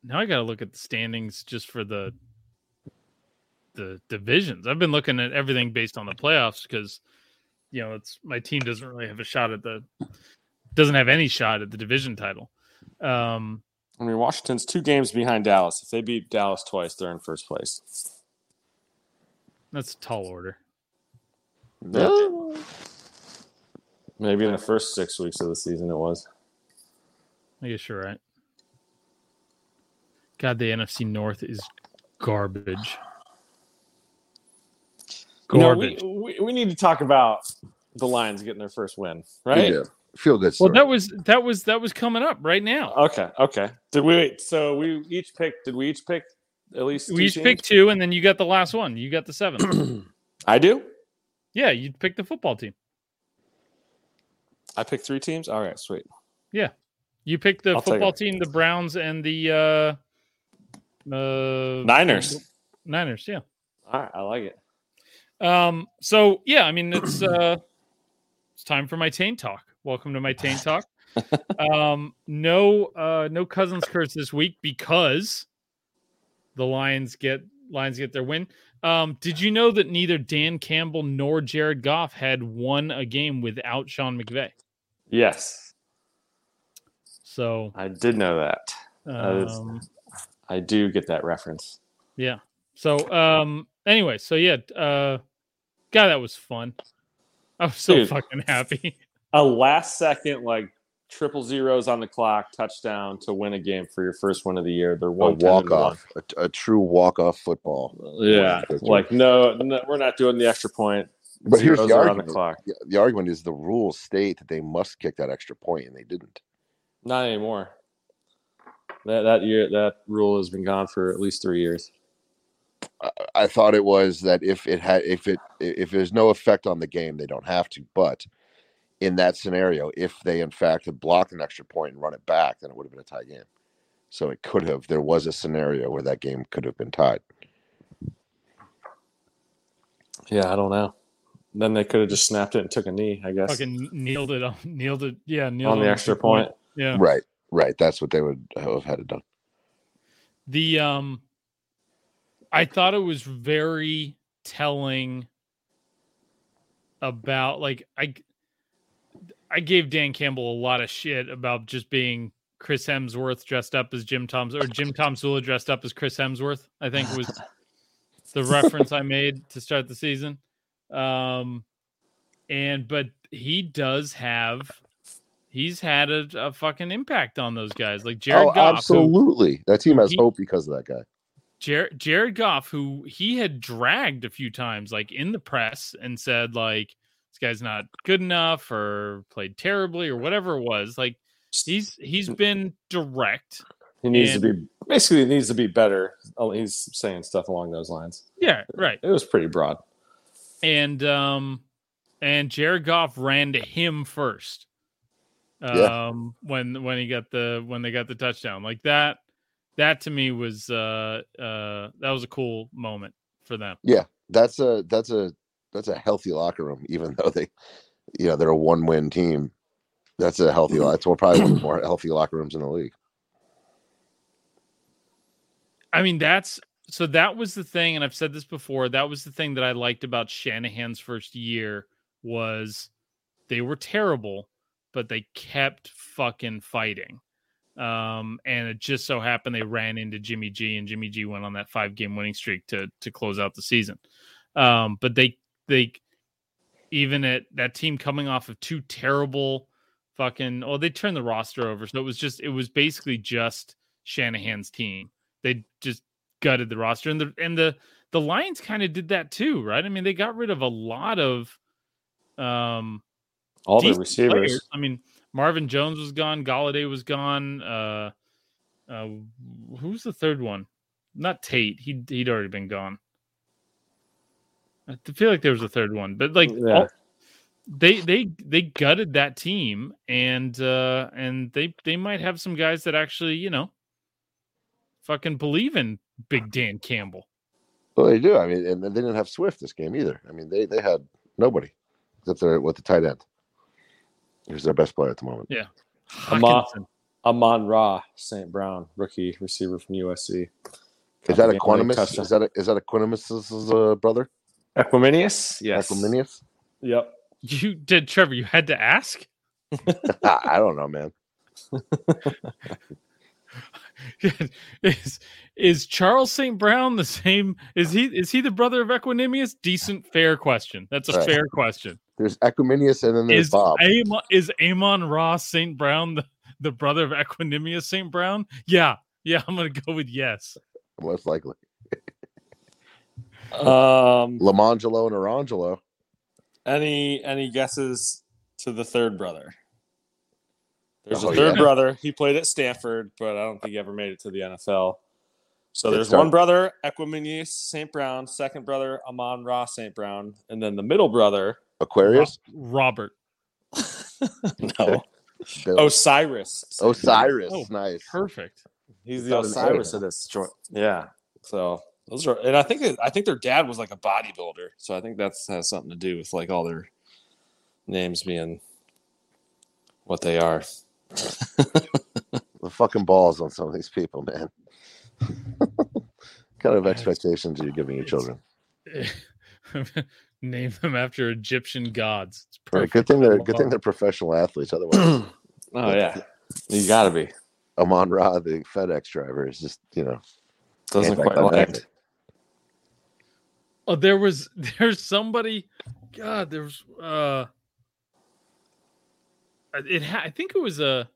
now I gotta look at the standings just for the the divisions. I've been looking at everything based on the playoffs because you know it's my team doesn't really have a shot at the doesn't have any shot at the division title. Um I mean, Washington's two games behind Dallas. If they beat Dallas twice, they're in first place. that's a tall order. Maybe in the first six weeks of the season, it was. I guess you're right. God, the NFC North is garbage. You know, Garbage. we, we, we need to talk about the Lions getting their first win, right? do. Feel good well, that was that was that was coming up right now. Okay, okay. Did we wait? So we each picked, did we each pick at least we each teams? picked two, and then you got the last one. You got the seventh. I do? yeah, you picked the football team. I picked three teams? All right, sweet. Yeah, you picked the I'll football team, the Browns, and the uh, uh, Niners. Niners, yeah. All right, I like it. Um, so yeah, I mean it's uh it's time for my Taint talk. Welcome to my Taint talk. um, no uh no cousins curse this week because the Lions get Lions get their win. Um, did you know that neither Dan Campbell nor Jared Goff had won a game without Sean McVay? Yes, So I did know that. That is- um, I do get that reference. Yeah. So um anyway, so yeah, uh God, that was fun. I was so Dude. fucking happy. A last second, like triple zeros on the clock, touchdown to win a game for your first one of the year. They're one walk off, a, a true walk off football. Yeah, like no, no, we're not doing the extra point. But here's the are on the argument. The, the argument is the rules state that they must kick that extra point, and they didn't. Not anymore. That that year that rule has been gone for at least three years. I, I thought it was that if it had, if it, if there's no effect on the game, they don't have to. But in that scenario, if they in fact had blocked an extra point and run it back, then it would have been a tie game. So it could have. There was a scenario where that game could have been tied. Yeah, I don't know. Then they could have just snapped it and took a knee. I guess fucking kneeled it on kneeled it. Yeah, kneeled on the extra point. Yeah. Right, right. That's what they would have had it done. The um I thought it was very telling about like I I gave Dan Campbell a lot of shit about just being Chris Hemsworth dressed up as Jim Tom's or Jim Tomsula dressed up as Chris Hemsworth, I think was the reference I made to start the season. Um and but he does have he's had a, a fucking impact on those guys, like Jared oh, Goff. who- absolutely. That team has he- hope because of that guy. Jared, Jared Goff, who he had dragged a few times, like in the press, and said like this guy's not good enough or played terribly or whatever it was. Like he's he's been direct. He needs And- to be basically he needs to be better. Oh, he's saying stuff along those lines. Yeah, right. It was pretty broad. And um and Jared Goff ran to him first. Um Yeah. when when he got the when they got the touchdown. Like that that to me was uh uh that was a cool moment for them. Yeah, that's a that's a that's a healthy locker room, even though they, you know, they're a one win team. That's a healthy. lo- That's one probably one of the more healthy locker rooms in the league. I mean, that's so that was the thing, and I've said this before. That was the thing that I liked about Shanahan's first year was they were terrible, but they kept fucking fighting. Um, and it just so happened they ran into Jimmy G, and Jimmy G went on that five game winning streak to to close out the season. Um, but they they even at that team coming off of two terrible fucking oh they turned the roster over, so it was just it was basically just Shanahan's team they just gutted the roster and the and the the lions kind of did that too right i mean they got rid of a lot of um All the receivers. players. i mean marvin jones was gone golladay was gone uh uh who's the third one not tate he he'd already been gone i feel like there was a third one but like Yeah. all- they they they gutted that team and uh and they they might have some guys that actually you know fucking believe in big dan campbell Well, they do. I mean, and they didn't have Swift this game either. I mean, they they had nobody except their with the tight end. Who's their best player at the moment? Yeah, Hockenson. Amon Ra, St. Brown, rookie receiver from USC. Is that Game winning Equanimeous? touchdown. Is that a, is that Equanimeous's uh, brother? Equanimeous? Yes. Equanimeous? Yep. you did trevor you had to ask I don't know, man. is is charles st brown the same is he is he the brother of equanimeous decent fair question that's a Right. fair question There's Equanimeous and then there's is Bob. Amon, is Amon Ross St. Brown the, the brother of Equanimeous St. Brown? Yeah. Yeah, I'm gonna go with yes. Most likely. Um, Lamangelo and Arangelo. any any guesses to the third brother? There's Oh, a third yeah. brother. He played at Stanford, but I don't think he ever made it to the NFL. So there's one brother, Equanimeous St. Brown, second brother, Amon Ra St. Brown, and then the middle brother, Aquarius. Robert. no, Bill. Osiris. St. Osiris. Oh, nice. Perfect. He's the Osiris of this joint. Yeah. So those are, and I think it, I think their dad was like a bodybuilder. So I think that's has something to do with like all their names being what they are. The fucking balls on some of these people, man. What kind of expectations are you giving your children? Name them after Egyptian gods. It's Right, perfect. good thing they're good thing they're professional athletes. Otherwise, Oh yeah, you got to be. Amon Ra, the FedEx driver, is just you know Doesn't quite anticlimactic. land. Oh, there was there's somebody. God, there's uh It. Ha- I think it was a.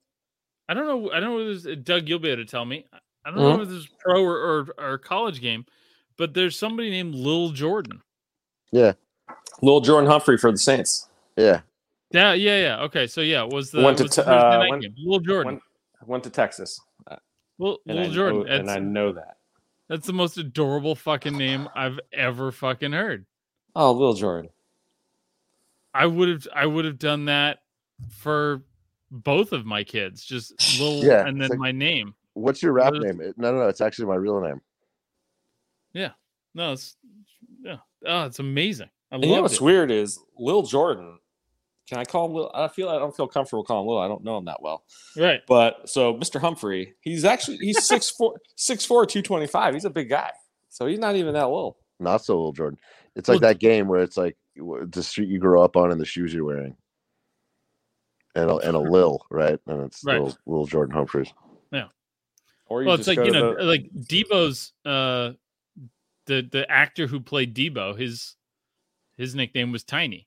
I don't know. I don't know. If it was uh, Doug. You'll be able to tell me. I don't know mm-hmm. if it was pro or, or or college game, but there's somebody named Lil Jordan. Yeah, Lil Jordan Humphrey for the Saints. Yeah, Yeah, yeah, yeah. Okay, so yeah, was the Went to was the uh, went- game. Lil Jordan. Went, went to Texas, uh, Lil, and, Lil I, Jordan. know, and I know that. that's the most adorable fucking name I've ever fucking heard. Oh, Lil Jordan. I would have I would have done that for both of my kids. Just Lil Yeah, and then like- my name. what's your rap What is- name? It- No, no, no. It's actually my real name. Yeah. No, it's yeah. Oh, it's amazing. I And you know what's it. weird is Lil Jordan. Can I call him Lil? I feel I don't feel comfortable calling him Lil. I don't know him that well. Right. But so Mr. Humphrey, he's actually he's six four, six four, two twenty five. He's a big guy, so he's not even that little. Not so little Jordan. It's like Well, that game where it's like the street you grow up on and the shoes you're wearing, and a, and a lil, right? And it's Right. little, little Jordan Humphreys. Yeah. Or you Well, it's just like go you to know, the- like Debo's uh the the actor who played Debo, his his nickname was Tiny.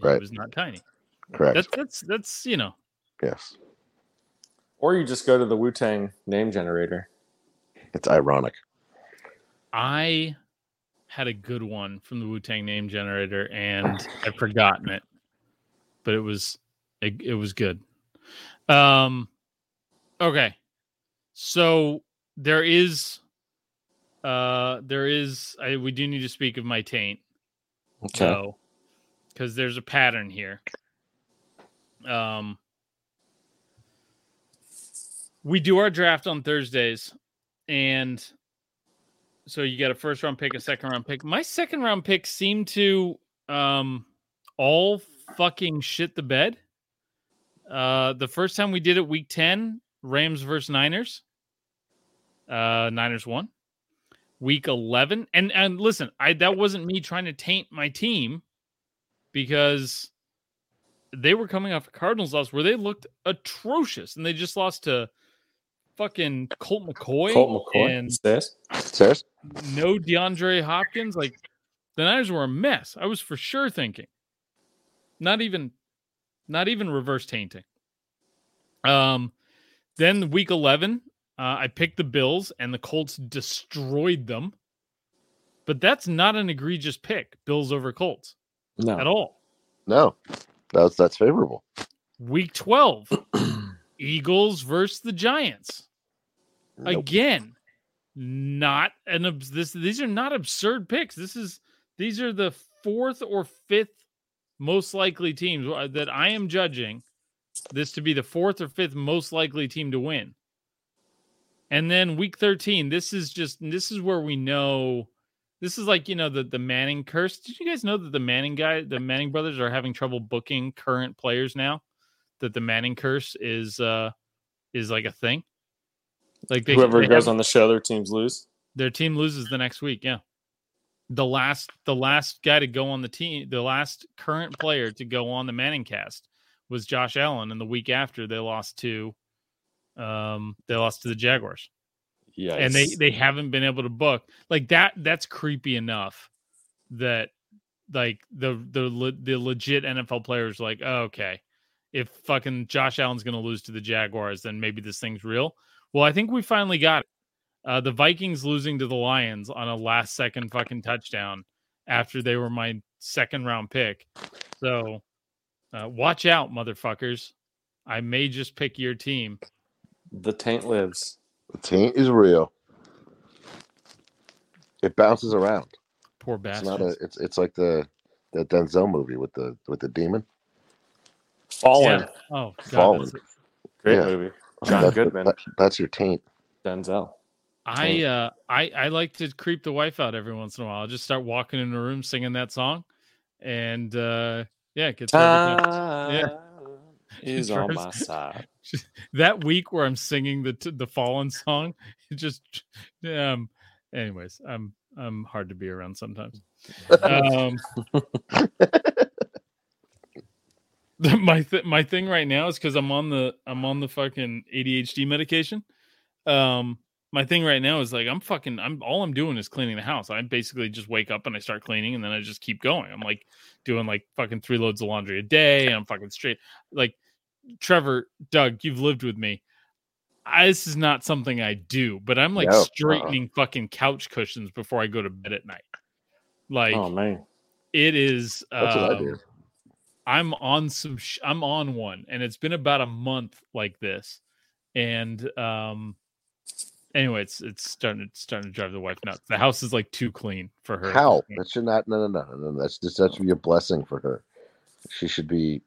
He Right. was not Tiny. Correct. That's that's that's you know Yes, Or you just go to the Wu Tang name generator. it's ironic. I had a good one from the Wu Tang name generator, and I've forgotten it, but it was it, it was good. Um, okay, so there is, uh, there is. I, we do need to speak of my taint. Okay. So, because there's a pattern here. Um, we do our draft on Thursdays, and so you got a first round pick, a second round pick. My second round pick seemed to um all fucking shit the bed. Uh, the first time we did it, week ten, Rams versus Niners. Uh, Niners won. Week eleven, and and listen, I that wasn't me trying to taint my team because they were coming off a Cardinals loss where they looked atrocious, and they just lost to fucking Colt McCoy, Colt McCoy. and Stairs. Serious? no DeAndre Hopkins. Like the Niners were a mess. I was for sure thinking. Not even not even reverse tainting. Um then week 11, uh, I picked the Bills and the Colts destroyed them. But that's not an egregious pick, Bills over Colts No. at all. No, that's that's favorable. Week 12, Eagles versus the Giants. Nope. again not an this these are not absurd picks this is these are the fourth or fifth most likely teams uh, that i am judging this to be the fourth or fifth most likely team to win and then week 13 this is just this is where we know this is like you know the the manning curse did you guys know that the manning guy the manning brothers are having trouble booking current players now that the manning curse is uh is like a thing like they, Whoever they goes have- on the show, their teams lose. their team loses the next week. Yeah. The last the last guy to go on the team, the last current player to go on the ManningCast was Josh Allen, and the week after they lost to um they lost to the Jaguars. Yeah. And they they haven't been able to book. Like that that's creepy enough that like the the the legit NFL players like, oh, okay, if fucking Josh Allen's going to lose to the Jaguars, then maybe this thing's real. Well, I think we finally got it. Uh, the Vikings losing to the Lions on a last second fucking touchdown after they were my second round pick. So uh, watch out, motherfuckers. I may just pick your team. the taint lives. The taint is real. It bounces around. Poor It's not a. It's it's like the the Denzel movie with the with the demon. Fallen. Yeah. Oh, God, Fallen. that's- Great Yeah. movie. John That's- Goodman. that- that's your taint. Denzel. I uh I I like to creep the wife out every once in a while. I'll just start walking in the room singing that song, and uh yeah, it gets her every time. Yeah. Is on my side. that week where I'm singing the the Fallen song. It just um. Anyways, I'm I'm hard to be around sometimes. Um, my th- my thing right now is because I'm on the I'm on the fucking ADHD medication. Um, my thing right now is like I'm fucking I'm all I'm doing is cleaning the house. I basically just wake up and I start cleaning and then I just keep going. I'm like doing like fucking three loads of laundry a day and I'm fucking straight. Like Trevor, Doug, you've lived with me. I, this is not something I do, but I'm like No, uh-uh. straightening fucking couch cushions before I go to bed at night. Like Oh man. it is. That's what I do. um, I'm on some. Sh- I'm on one, and it's been about a month like this. And um, anyway, it's it's starting it's starting to drive the wife nuts. The house is like too clean for her. at How? this. That should not. No, no, no, no. no. That's just that should be a blessing for her. She should be.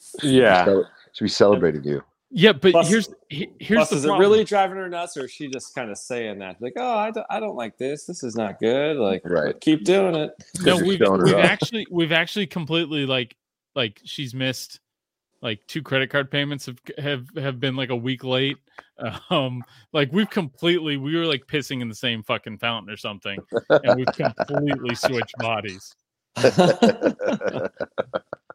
she should be Yeah. Should be celebrating you. Yeah, but Plus- here's here's Plus, the is it really driving her nuts, or is she just kind of saying that, like, "Oh, I don't, I don't like this. This is not good. Like, Right. keep doing it." no, we've, we've actually we've actually completely like like she's missed like two credit card payments have have have been like a week late. Um, like we've completely we were like pissing in the same fucking fountain or something, and we've completely switched bodies.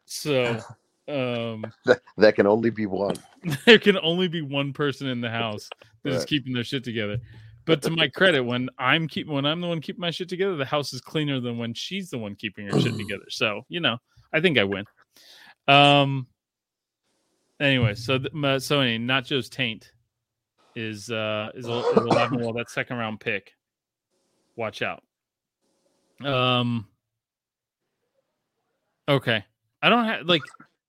So um that, that can only be one. there can only be one person in the house that is Right. keeping their shit together. But to my credit, when I'm keep when I'm the one keeping my shit together, the house is cleaner than when she's the one keeping her shit together. So you know, I think I win. Um, anyway, so th- so anyway, Notjoe's taint is uh is, a- is eleven. well, that second round pick. Watch out. Um. Okay, I don't have like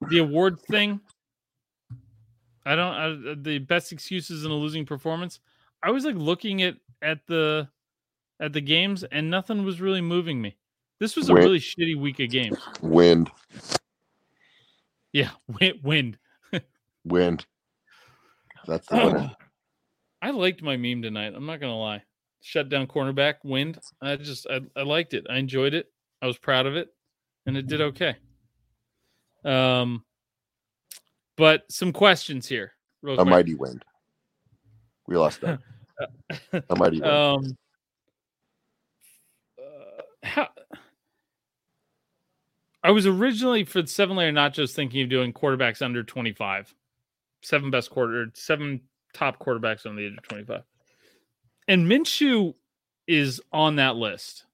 the award thing. I don't. I, the best excuses in a losing performance. I was like looking at at the at the games, and nothing was really moving me. This was a Win- really shitty week of games. Wind, Yeah, wind. Wind. That's the winner. I liked my meme tonight. I'm not gonna lie. Shut down cornerback, wind. I just I, I liked it. I enjoyed it. I was proud of it, and it did okay. Um, but some questions here. A quick. mighty wind. We lost that. A mighty wind. Um, uh, how, I was originally for the seven layer Notjoes thinking of doing quarterbacks under 25. Seven best quarter, seven top quarterbacks on the age of 25. And Minshew is on that list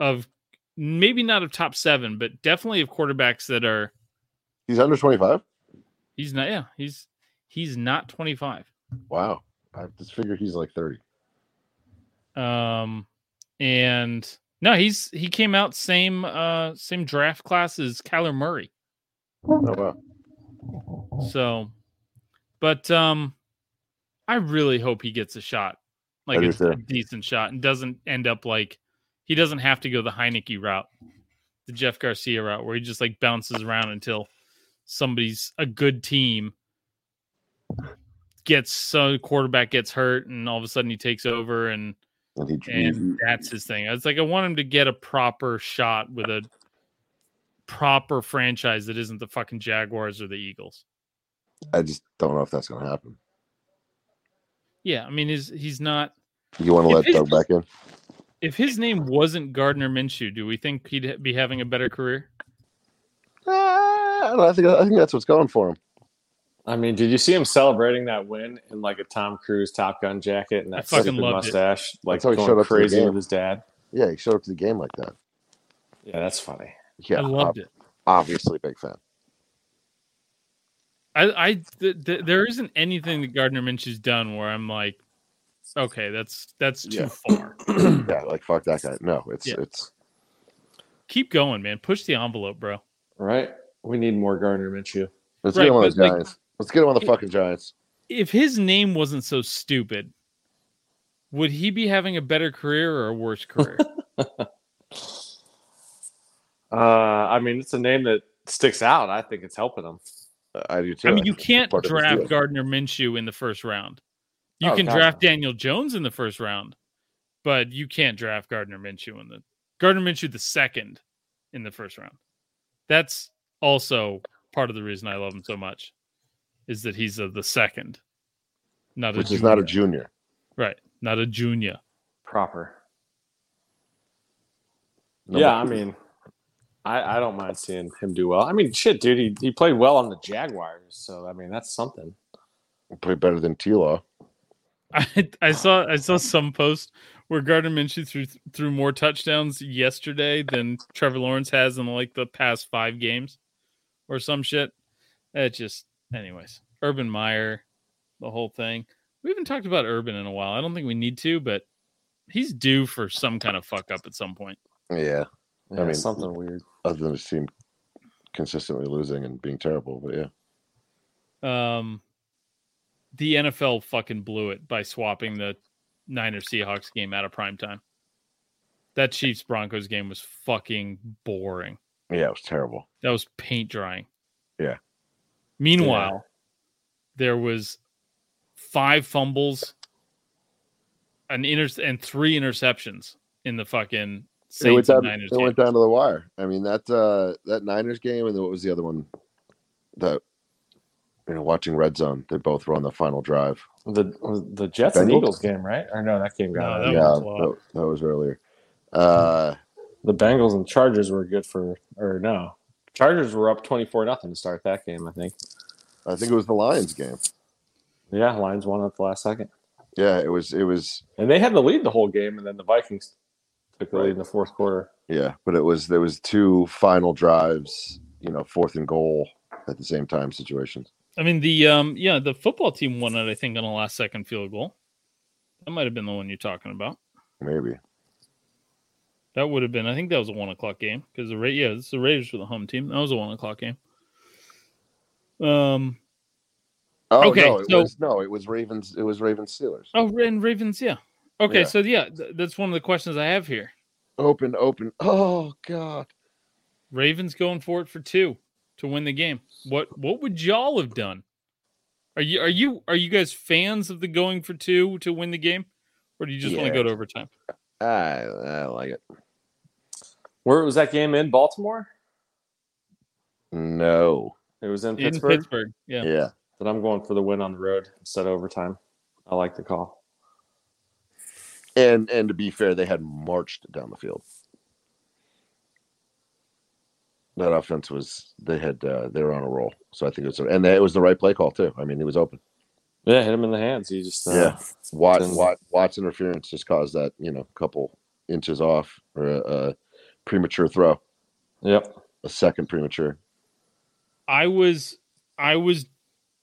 of maybe not of top seven, but definitely of quarterbacks that are He's under 25? he's not yeah, he's he's not 25. Wow. I just figure he's like 30. Um, and no, he's he came out same uh same draft class as Kyler Murray. Oh, wow. So, but um, I really hope he gets a shot, like a, a decent shot, and doesn't end up like he doesn't have to go the Heinicke route, the Jeff Garcia route, where he just like bounces around until somebody's a good team gets so quarterback gets hurt, and all of a sudden he takes over and And he, and that's his thing. It's like I want him to get a proper shot with a proper franchise that isn't the fucking Jaguars or the Eagles. I just don't know if that's going to happen. Yeah, I mean, he's he's not. You want to let his- Doug back in? If his name wasn't Gardner Minshew, do we think he'd be having a better career? Uh, I, don't know, I think I think that's what's going for him. I mean, did you see him celebrating that win in like a Tom Cruise Top Gun jacket and I that fucking stupid loved it. mustache, like That's how he going showed up crazy with his dad? Yeah, he showed up to the game like that. Yeah, that's funny. Yeah, I loved ob- it. Obviously, big fan. I, I th- th- there isn't anything that Gardner Minshew's done where I'm like, okay, that's that's too Yeah. far. Yeah, like fuck that guy. No, it's Yeah. it's Keep going, man. Push the envelope, bro. Right? We need more Gardner Minshew. let's Right, get him on the but, like- let's get him on the It- fucking Giants. If his name wasn't so stupid, would he be having a better career or a worse career? Uh, I mean, it's a name that sticks out. I think it's helping him. I do too. I mean, you can't part of his draft. Gardner Minshew in the first round. You Oh, can God, draft. Daniel Jones in the first round, but you can't draft Gardner Minshew in the Gardner Minshew the second in the first round. That's also part of the reason I love him so much, is that he's a, the second, not a which junior. is not a junior. right, not a junior. Proper. No, yeah, but- I mean, I, I don't mind seeing him do well. I mean, shit, dude, he, he played well on the Jaguars, so I mean, that's something. Play better than T Law. I, I saw I saw some post where Gardner Minshew threw threw more touchdowns yesterday than Trevor Lawrence has in like the past five games, or some shit. It just, anyways. Urban Meyer, the whole thing. We haven't talked about Urban in a while. I don't think we need to, but he's due for some kind of fuck up at some point. Yeah, Yeah, mean- something weird. other than his team consistently losing and being terrible. But yeah, Um, the NFL fucking blew it by swapping the Niners Seahawks game out of prime time. That Chiefs Broncos game was fucking boring. yeah, it was terrible. That was paint drying. Yeah. Meanwhile, there was five fumbles, an inter- and three interceptions in the fucking It went Saints and down. Niners It game. went down to the wire. I mean that uh that Niners game, and then what was the other one? That you know, watching Red Zone, they both were on the final drive. The the Jets and Eagles game, right? Or no, that game got No, that yeah, was a lot. that, that was earlier. Uh, The Bengals and Chargers were good for, or no, Chargers were up twenty four nothing to start that game. I think. I think it was the Lions game. Yeah, Lions won at the last second, Yeah, it was. It was. and they had the lead the whole game, and then the Vikings took the Right. in the fourth quarter. Yeah, but it was. There was two final drives. You know, fourth and goal at the same time situations. I mean the um yeah the football team won it I think on a last second field goal. That might have been the one you're talking about. Maybe. That would have been I think that was a one o'clock game because the Ra- yeah it's the Raiders for the home team. That was a one o'clock game. Um Oh Okay, no, it so- was no, it was Ravens. It was Ravens Steelers. oh and Ravens yeah okay Yeah. so yeah th- that's one of the questions I have here. Open, open. Oh God. Ravens going for it for two to win the game. What what would y'all have done? Are you are you are you guys fans of the going for two to win the game, or do you just want to go to overtime? I, I like it. Where was that game in Baltimore? No. It was in In Pittsburgh. Pittsburgh, yeah. Yeah. But I'm going for the win on the road instead of overtime. I like the call. And and to be fair, they had marched down the field. That offense was they had uh, they were on a roll, so I think it was and it was the right play call too. I mean, it was open. Yeah, hit him in the hands. He just uh, Yeah. Watt, Didn't- Watt, Watt's interference just caused that you know couple inches off or a, a premature throw, Yep. a second premature. I was I was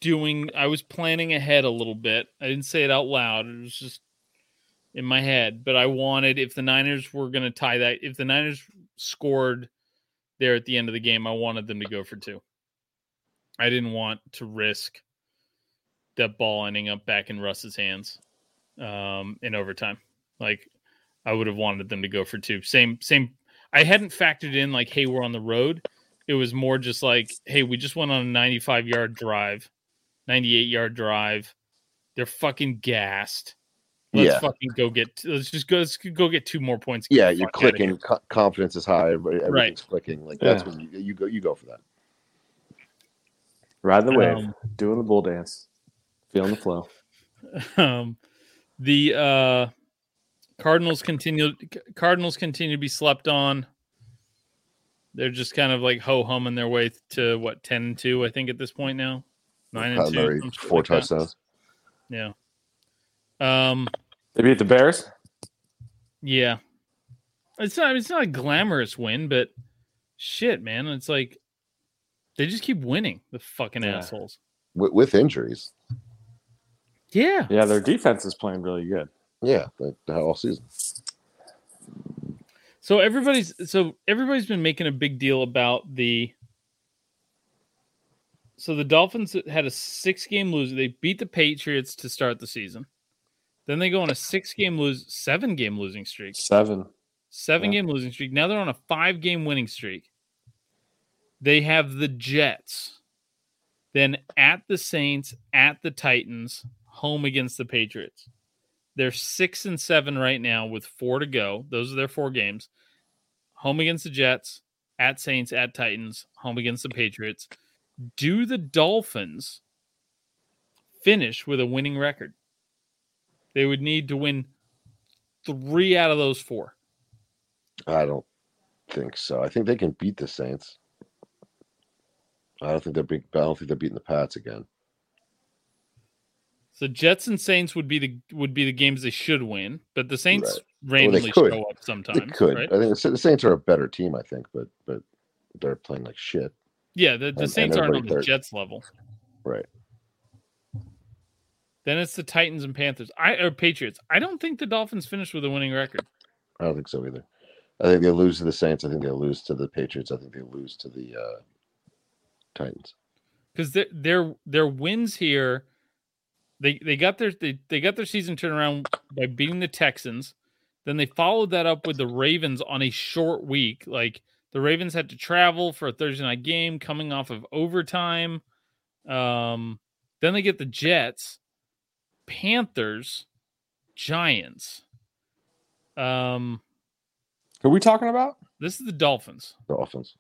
doing I was planning ahead a little bit. I didn't say it out loud. It was just in my head, but I wanted if the Niners were going to tie that if the Niners scored there at the end of the game, I wanted them to go for two. I didn't want to risk that ball ending up back in Russ's hands um in overtime. Like I would have wanted them to go for two. Same same I hadn't factored in like hey, we're on the road it was more just like, hey, we just went on a 95 yard drive, 98 yard drive. They're fucking gassed. Let's Yeah. fucking go get. Let's just go. Let's go get two more points. Yeah, you're clicking. Co- confidence is high. everybody- Everything's clicking. Like that's Yeah. when you, you go. You go for that. Riding the wave, Um, doing the bull dance, feeling the flow. Um, the uh, Cardinals continue. Cardinals continue to be slept on. They're just kind of like ho humming their way to what ten and two, I think, at this point now. Nine and Kyler two, Murray, four like that. touchdowns. Yeah. Um. They beat the Bears. Yeah. It's not it's not a glamorous win, but shit, man. It's like they just keep winning, the fucking Yeah. assholes. with, with injuries. Yeah. Yeah, their defense is playing really good. Yeah, like all season. So everybody's so everybody's been making a big deal about the so the Dolphins had a six game lose. They beat the Patriots to start the season. Then they go on a six game lose, seven game losing streak. Seven. Seven Yeah. game losing streak. Now they're on a five game winning streak. They have the Jets, then at the Saints, at the Titans, home against the Patriots. They're six and seven right now with four to go. Those are their four games. Home against the Jets, at Saints, at Titans, home against the Patriots. Do the Dolphins finish with a winning record? They would need to win three out of those four. I don't think so. I think they can beat the Saints. I don't think they're big. I don't think they're beating the Pats again. So Jets and Saints would be the would be the games they should win, but the Saints they randomly could. show up sometimes. They could. right? I think the Saints are a better team. I think, but but they're playing like shit. Yeah, the, the and Saints aren't on the. Jets level. Right. Then it's the Titans and Panthers. I or Patriots. I don't think the Dolphins finished with a winning record. I don't think so either. I think they lose to the Saints. I think they lose to the Patriots. I think they lose to the uh, Titans. because their their their wins here, they they got their they, they got their season turned around by beating the Texans. Then they followed that up with the Ravens on a short week. Like the Ravens had to travel for a Thursday night game, coming off of overtime. Um, then they get the Jets, Panthers, Giants. Um, Who are we talking about? this is the Dolphins. Dolphins.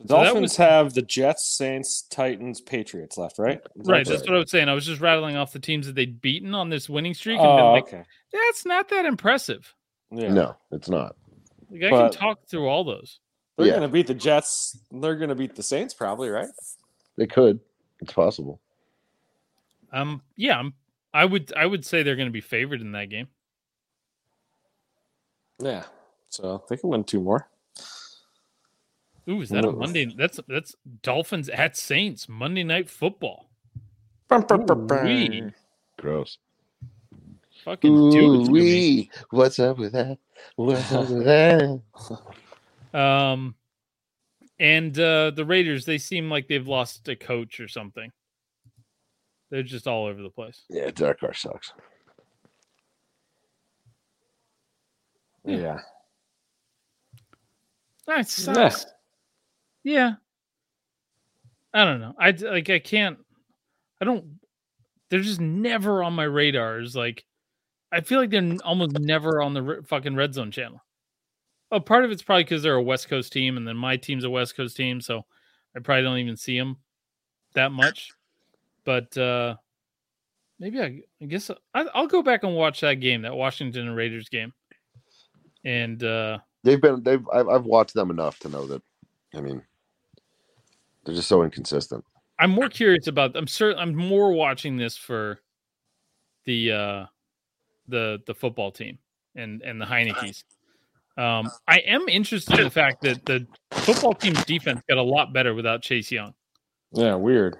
The So that Dolphins was- have the Jets, Saints, Titans, Patriots left, right? Is that Right, that's what I was saying. I was just rattling off the teams that they'd beaten on this winning streak and been Oh, like, okay. that's not that impressive. Yeah. No, it's not. Like I But- can talk through all those. They're Yeah. going to beat the Jets. They're going to beat the Saints, probably, right? They could. It's possible. Um, yeah, I'm, I would I would say they're going to be favored in that game. Yeah. So they can win two more. Ooh, is that a Monday? That's that's Dolphins at Saints Monday Night Football. Ooh-wee. Gross. Fucking do it to me. Ooh-wee. What's up with that? What's up with that? Um, and uh, the Raiders, they seem like they've lost a coach or something. They're just all over the place. Yeah, Derek Carr sucks. Yeah. That sucks. Yeah. I don't know. I like. I can't. I don't. They're just never on my radars. Like, I feel like they're almost never on the re- fucking red zone channel. Oh, part of it's probably because they're a West Coast team, and then my team's a West Coast team, so I probably don't even see them that much. But uh maybe I, I guess I, I'll go back and watch that game, that Washington and Raiders game, and uh They've been they've I've, I've watched them enough to know that. I mean, they're just so inconsistent. I'm more curious about. I'm certain. I'm more watching this for the uh the the football team and and the Heinicke's. Um, I am interested in the fact that the football team's defense got a lot better without Chase Young. Yeah, weird.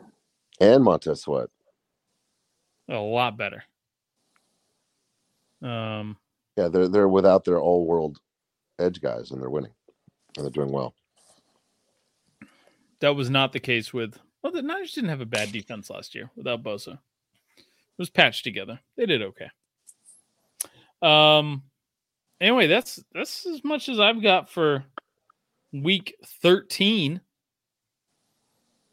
And Montez Sweat. A lot better. Um, Yeah, they're they're without their all world edge guys and they're winning. And they're doing well. that was not the case with. Well, the Niners didn't have a bad defense last year without Bosa. It was patched together. They did okay. Um. Anyway, that's that's as much as I've got for week thirteen.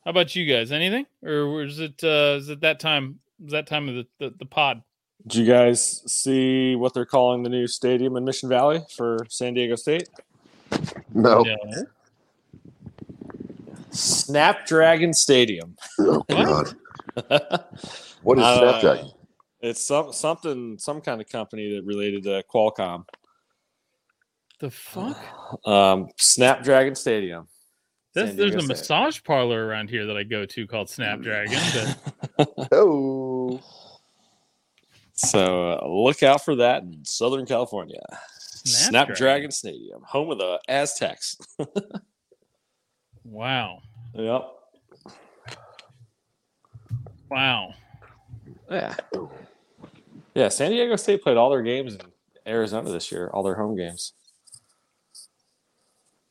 How about you guys? Anything, or is it uh, is it that time? Is that time of the, the, the pod? Did you guys see what they're calling the new stadium in Mission Valley for San Diego State? No. No. Snapdragon Stadium. Oh God. What is Uh, Snapdragon? It's some something, some kind of company that related to Qualcomm. The fuck? Um, Snapdragon Stadium. There's, there's a Diego State. massage parlor around here that I go to called Snapdragon. But Oh. So uh, look out for that in Southern California. Snapdragon. Snapdragon Stadium, home of the Aztecs. wow, yep. wow. Yeah. Yeah. San Diego State played all their games in Arizona this year, all their home games.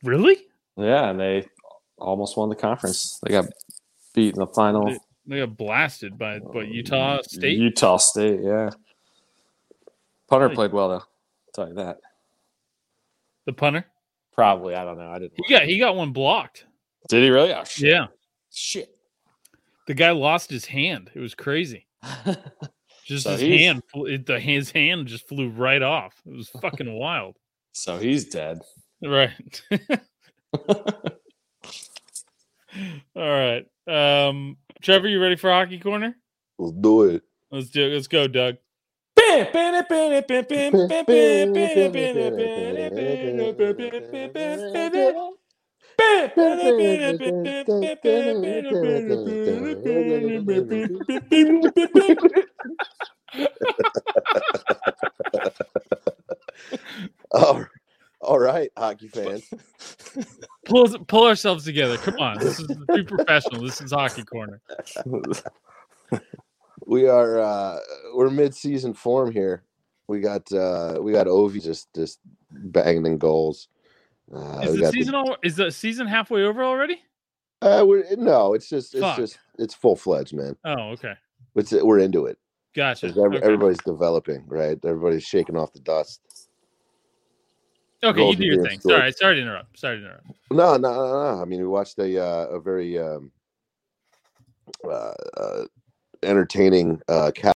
Really? Yeah, and they almost won the conference. They got beat in the final. They, they got blasted by what Utah State. Utah State, yeah. Punter Really? played well though. I'll tell you that. the punter. Probably, I don't know. I didn't. He got he got one blocked. Did he really? Oh shit. Yeah, Shit. the guy lost his hand. It was crazy. Just So his hand, it- the his hand just flew right off. It was fucking wild. so he's dead. Right. All right. Um, Trevor, you ready for hockey corner? Let's do it. Let's do it. Let's go, Doug. All right, hockey fans. Pull pull ourselves together. Come on. This is be professional. This is hockey corner. We are uh we're mid season form here. We got uh we got Ovi just just banging in goals. Uh, Is the season all, is the season halfway over already? uh, we're, no, it's just it's Fuck. just it's full fledged, man. Oh, okay. It's we're into it. Gotcha. every- Okay, Everybody's developing, right? Everybody's shaking off the dust. Okay, you do your thing. Sorry, sorry to interrupt. Sorry to interrupt. No, no, no, no. I mean, we watched a uh, a very um, uh, uh, entertaining uh, cap.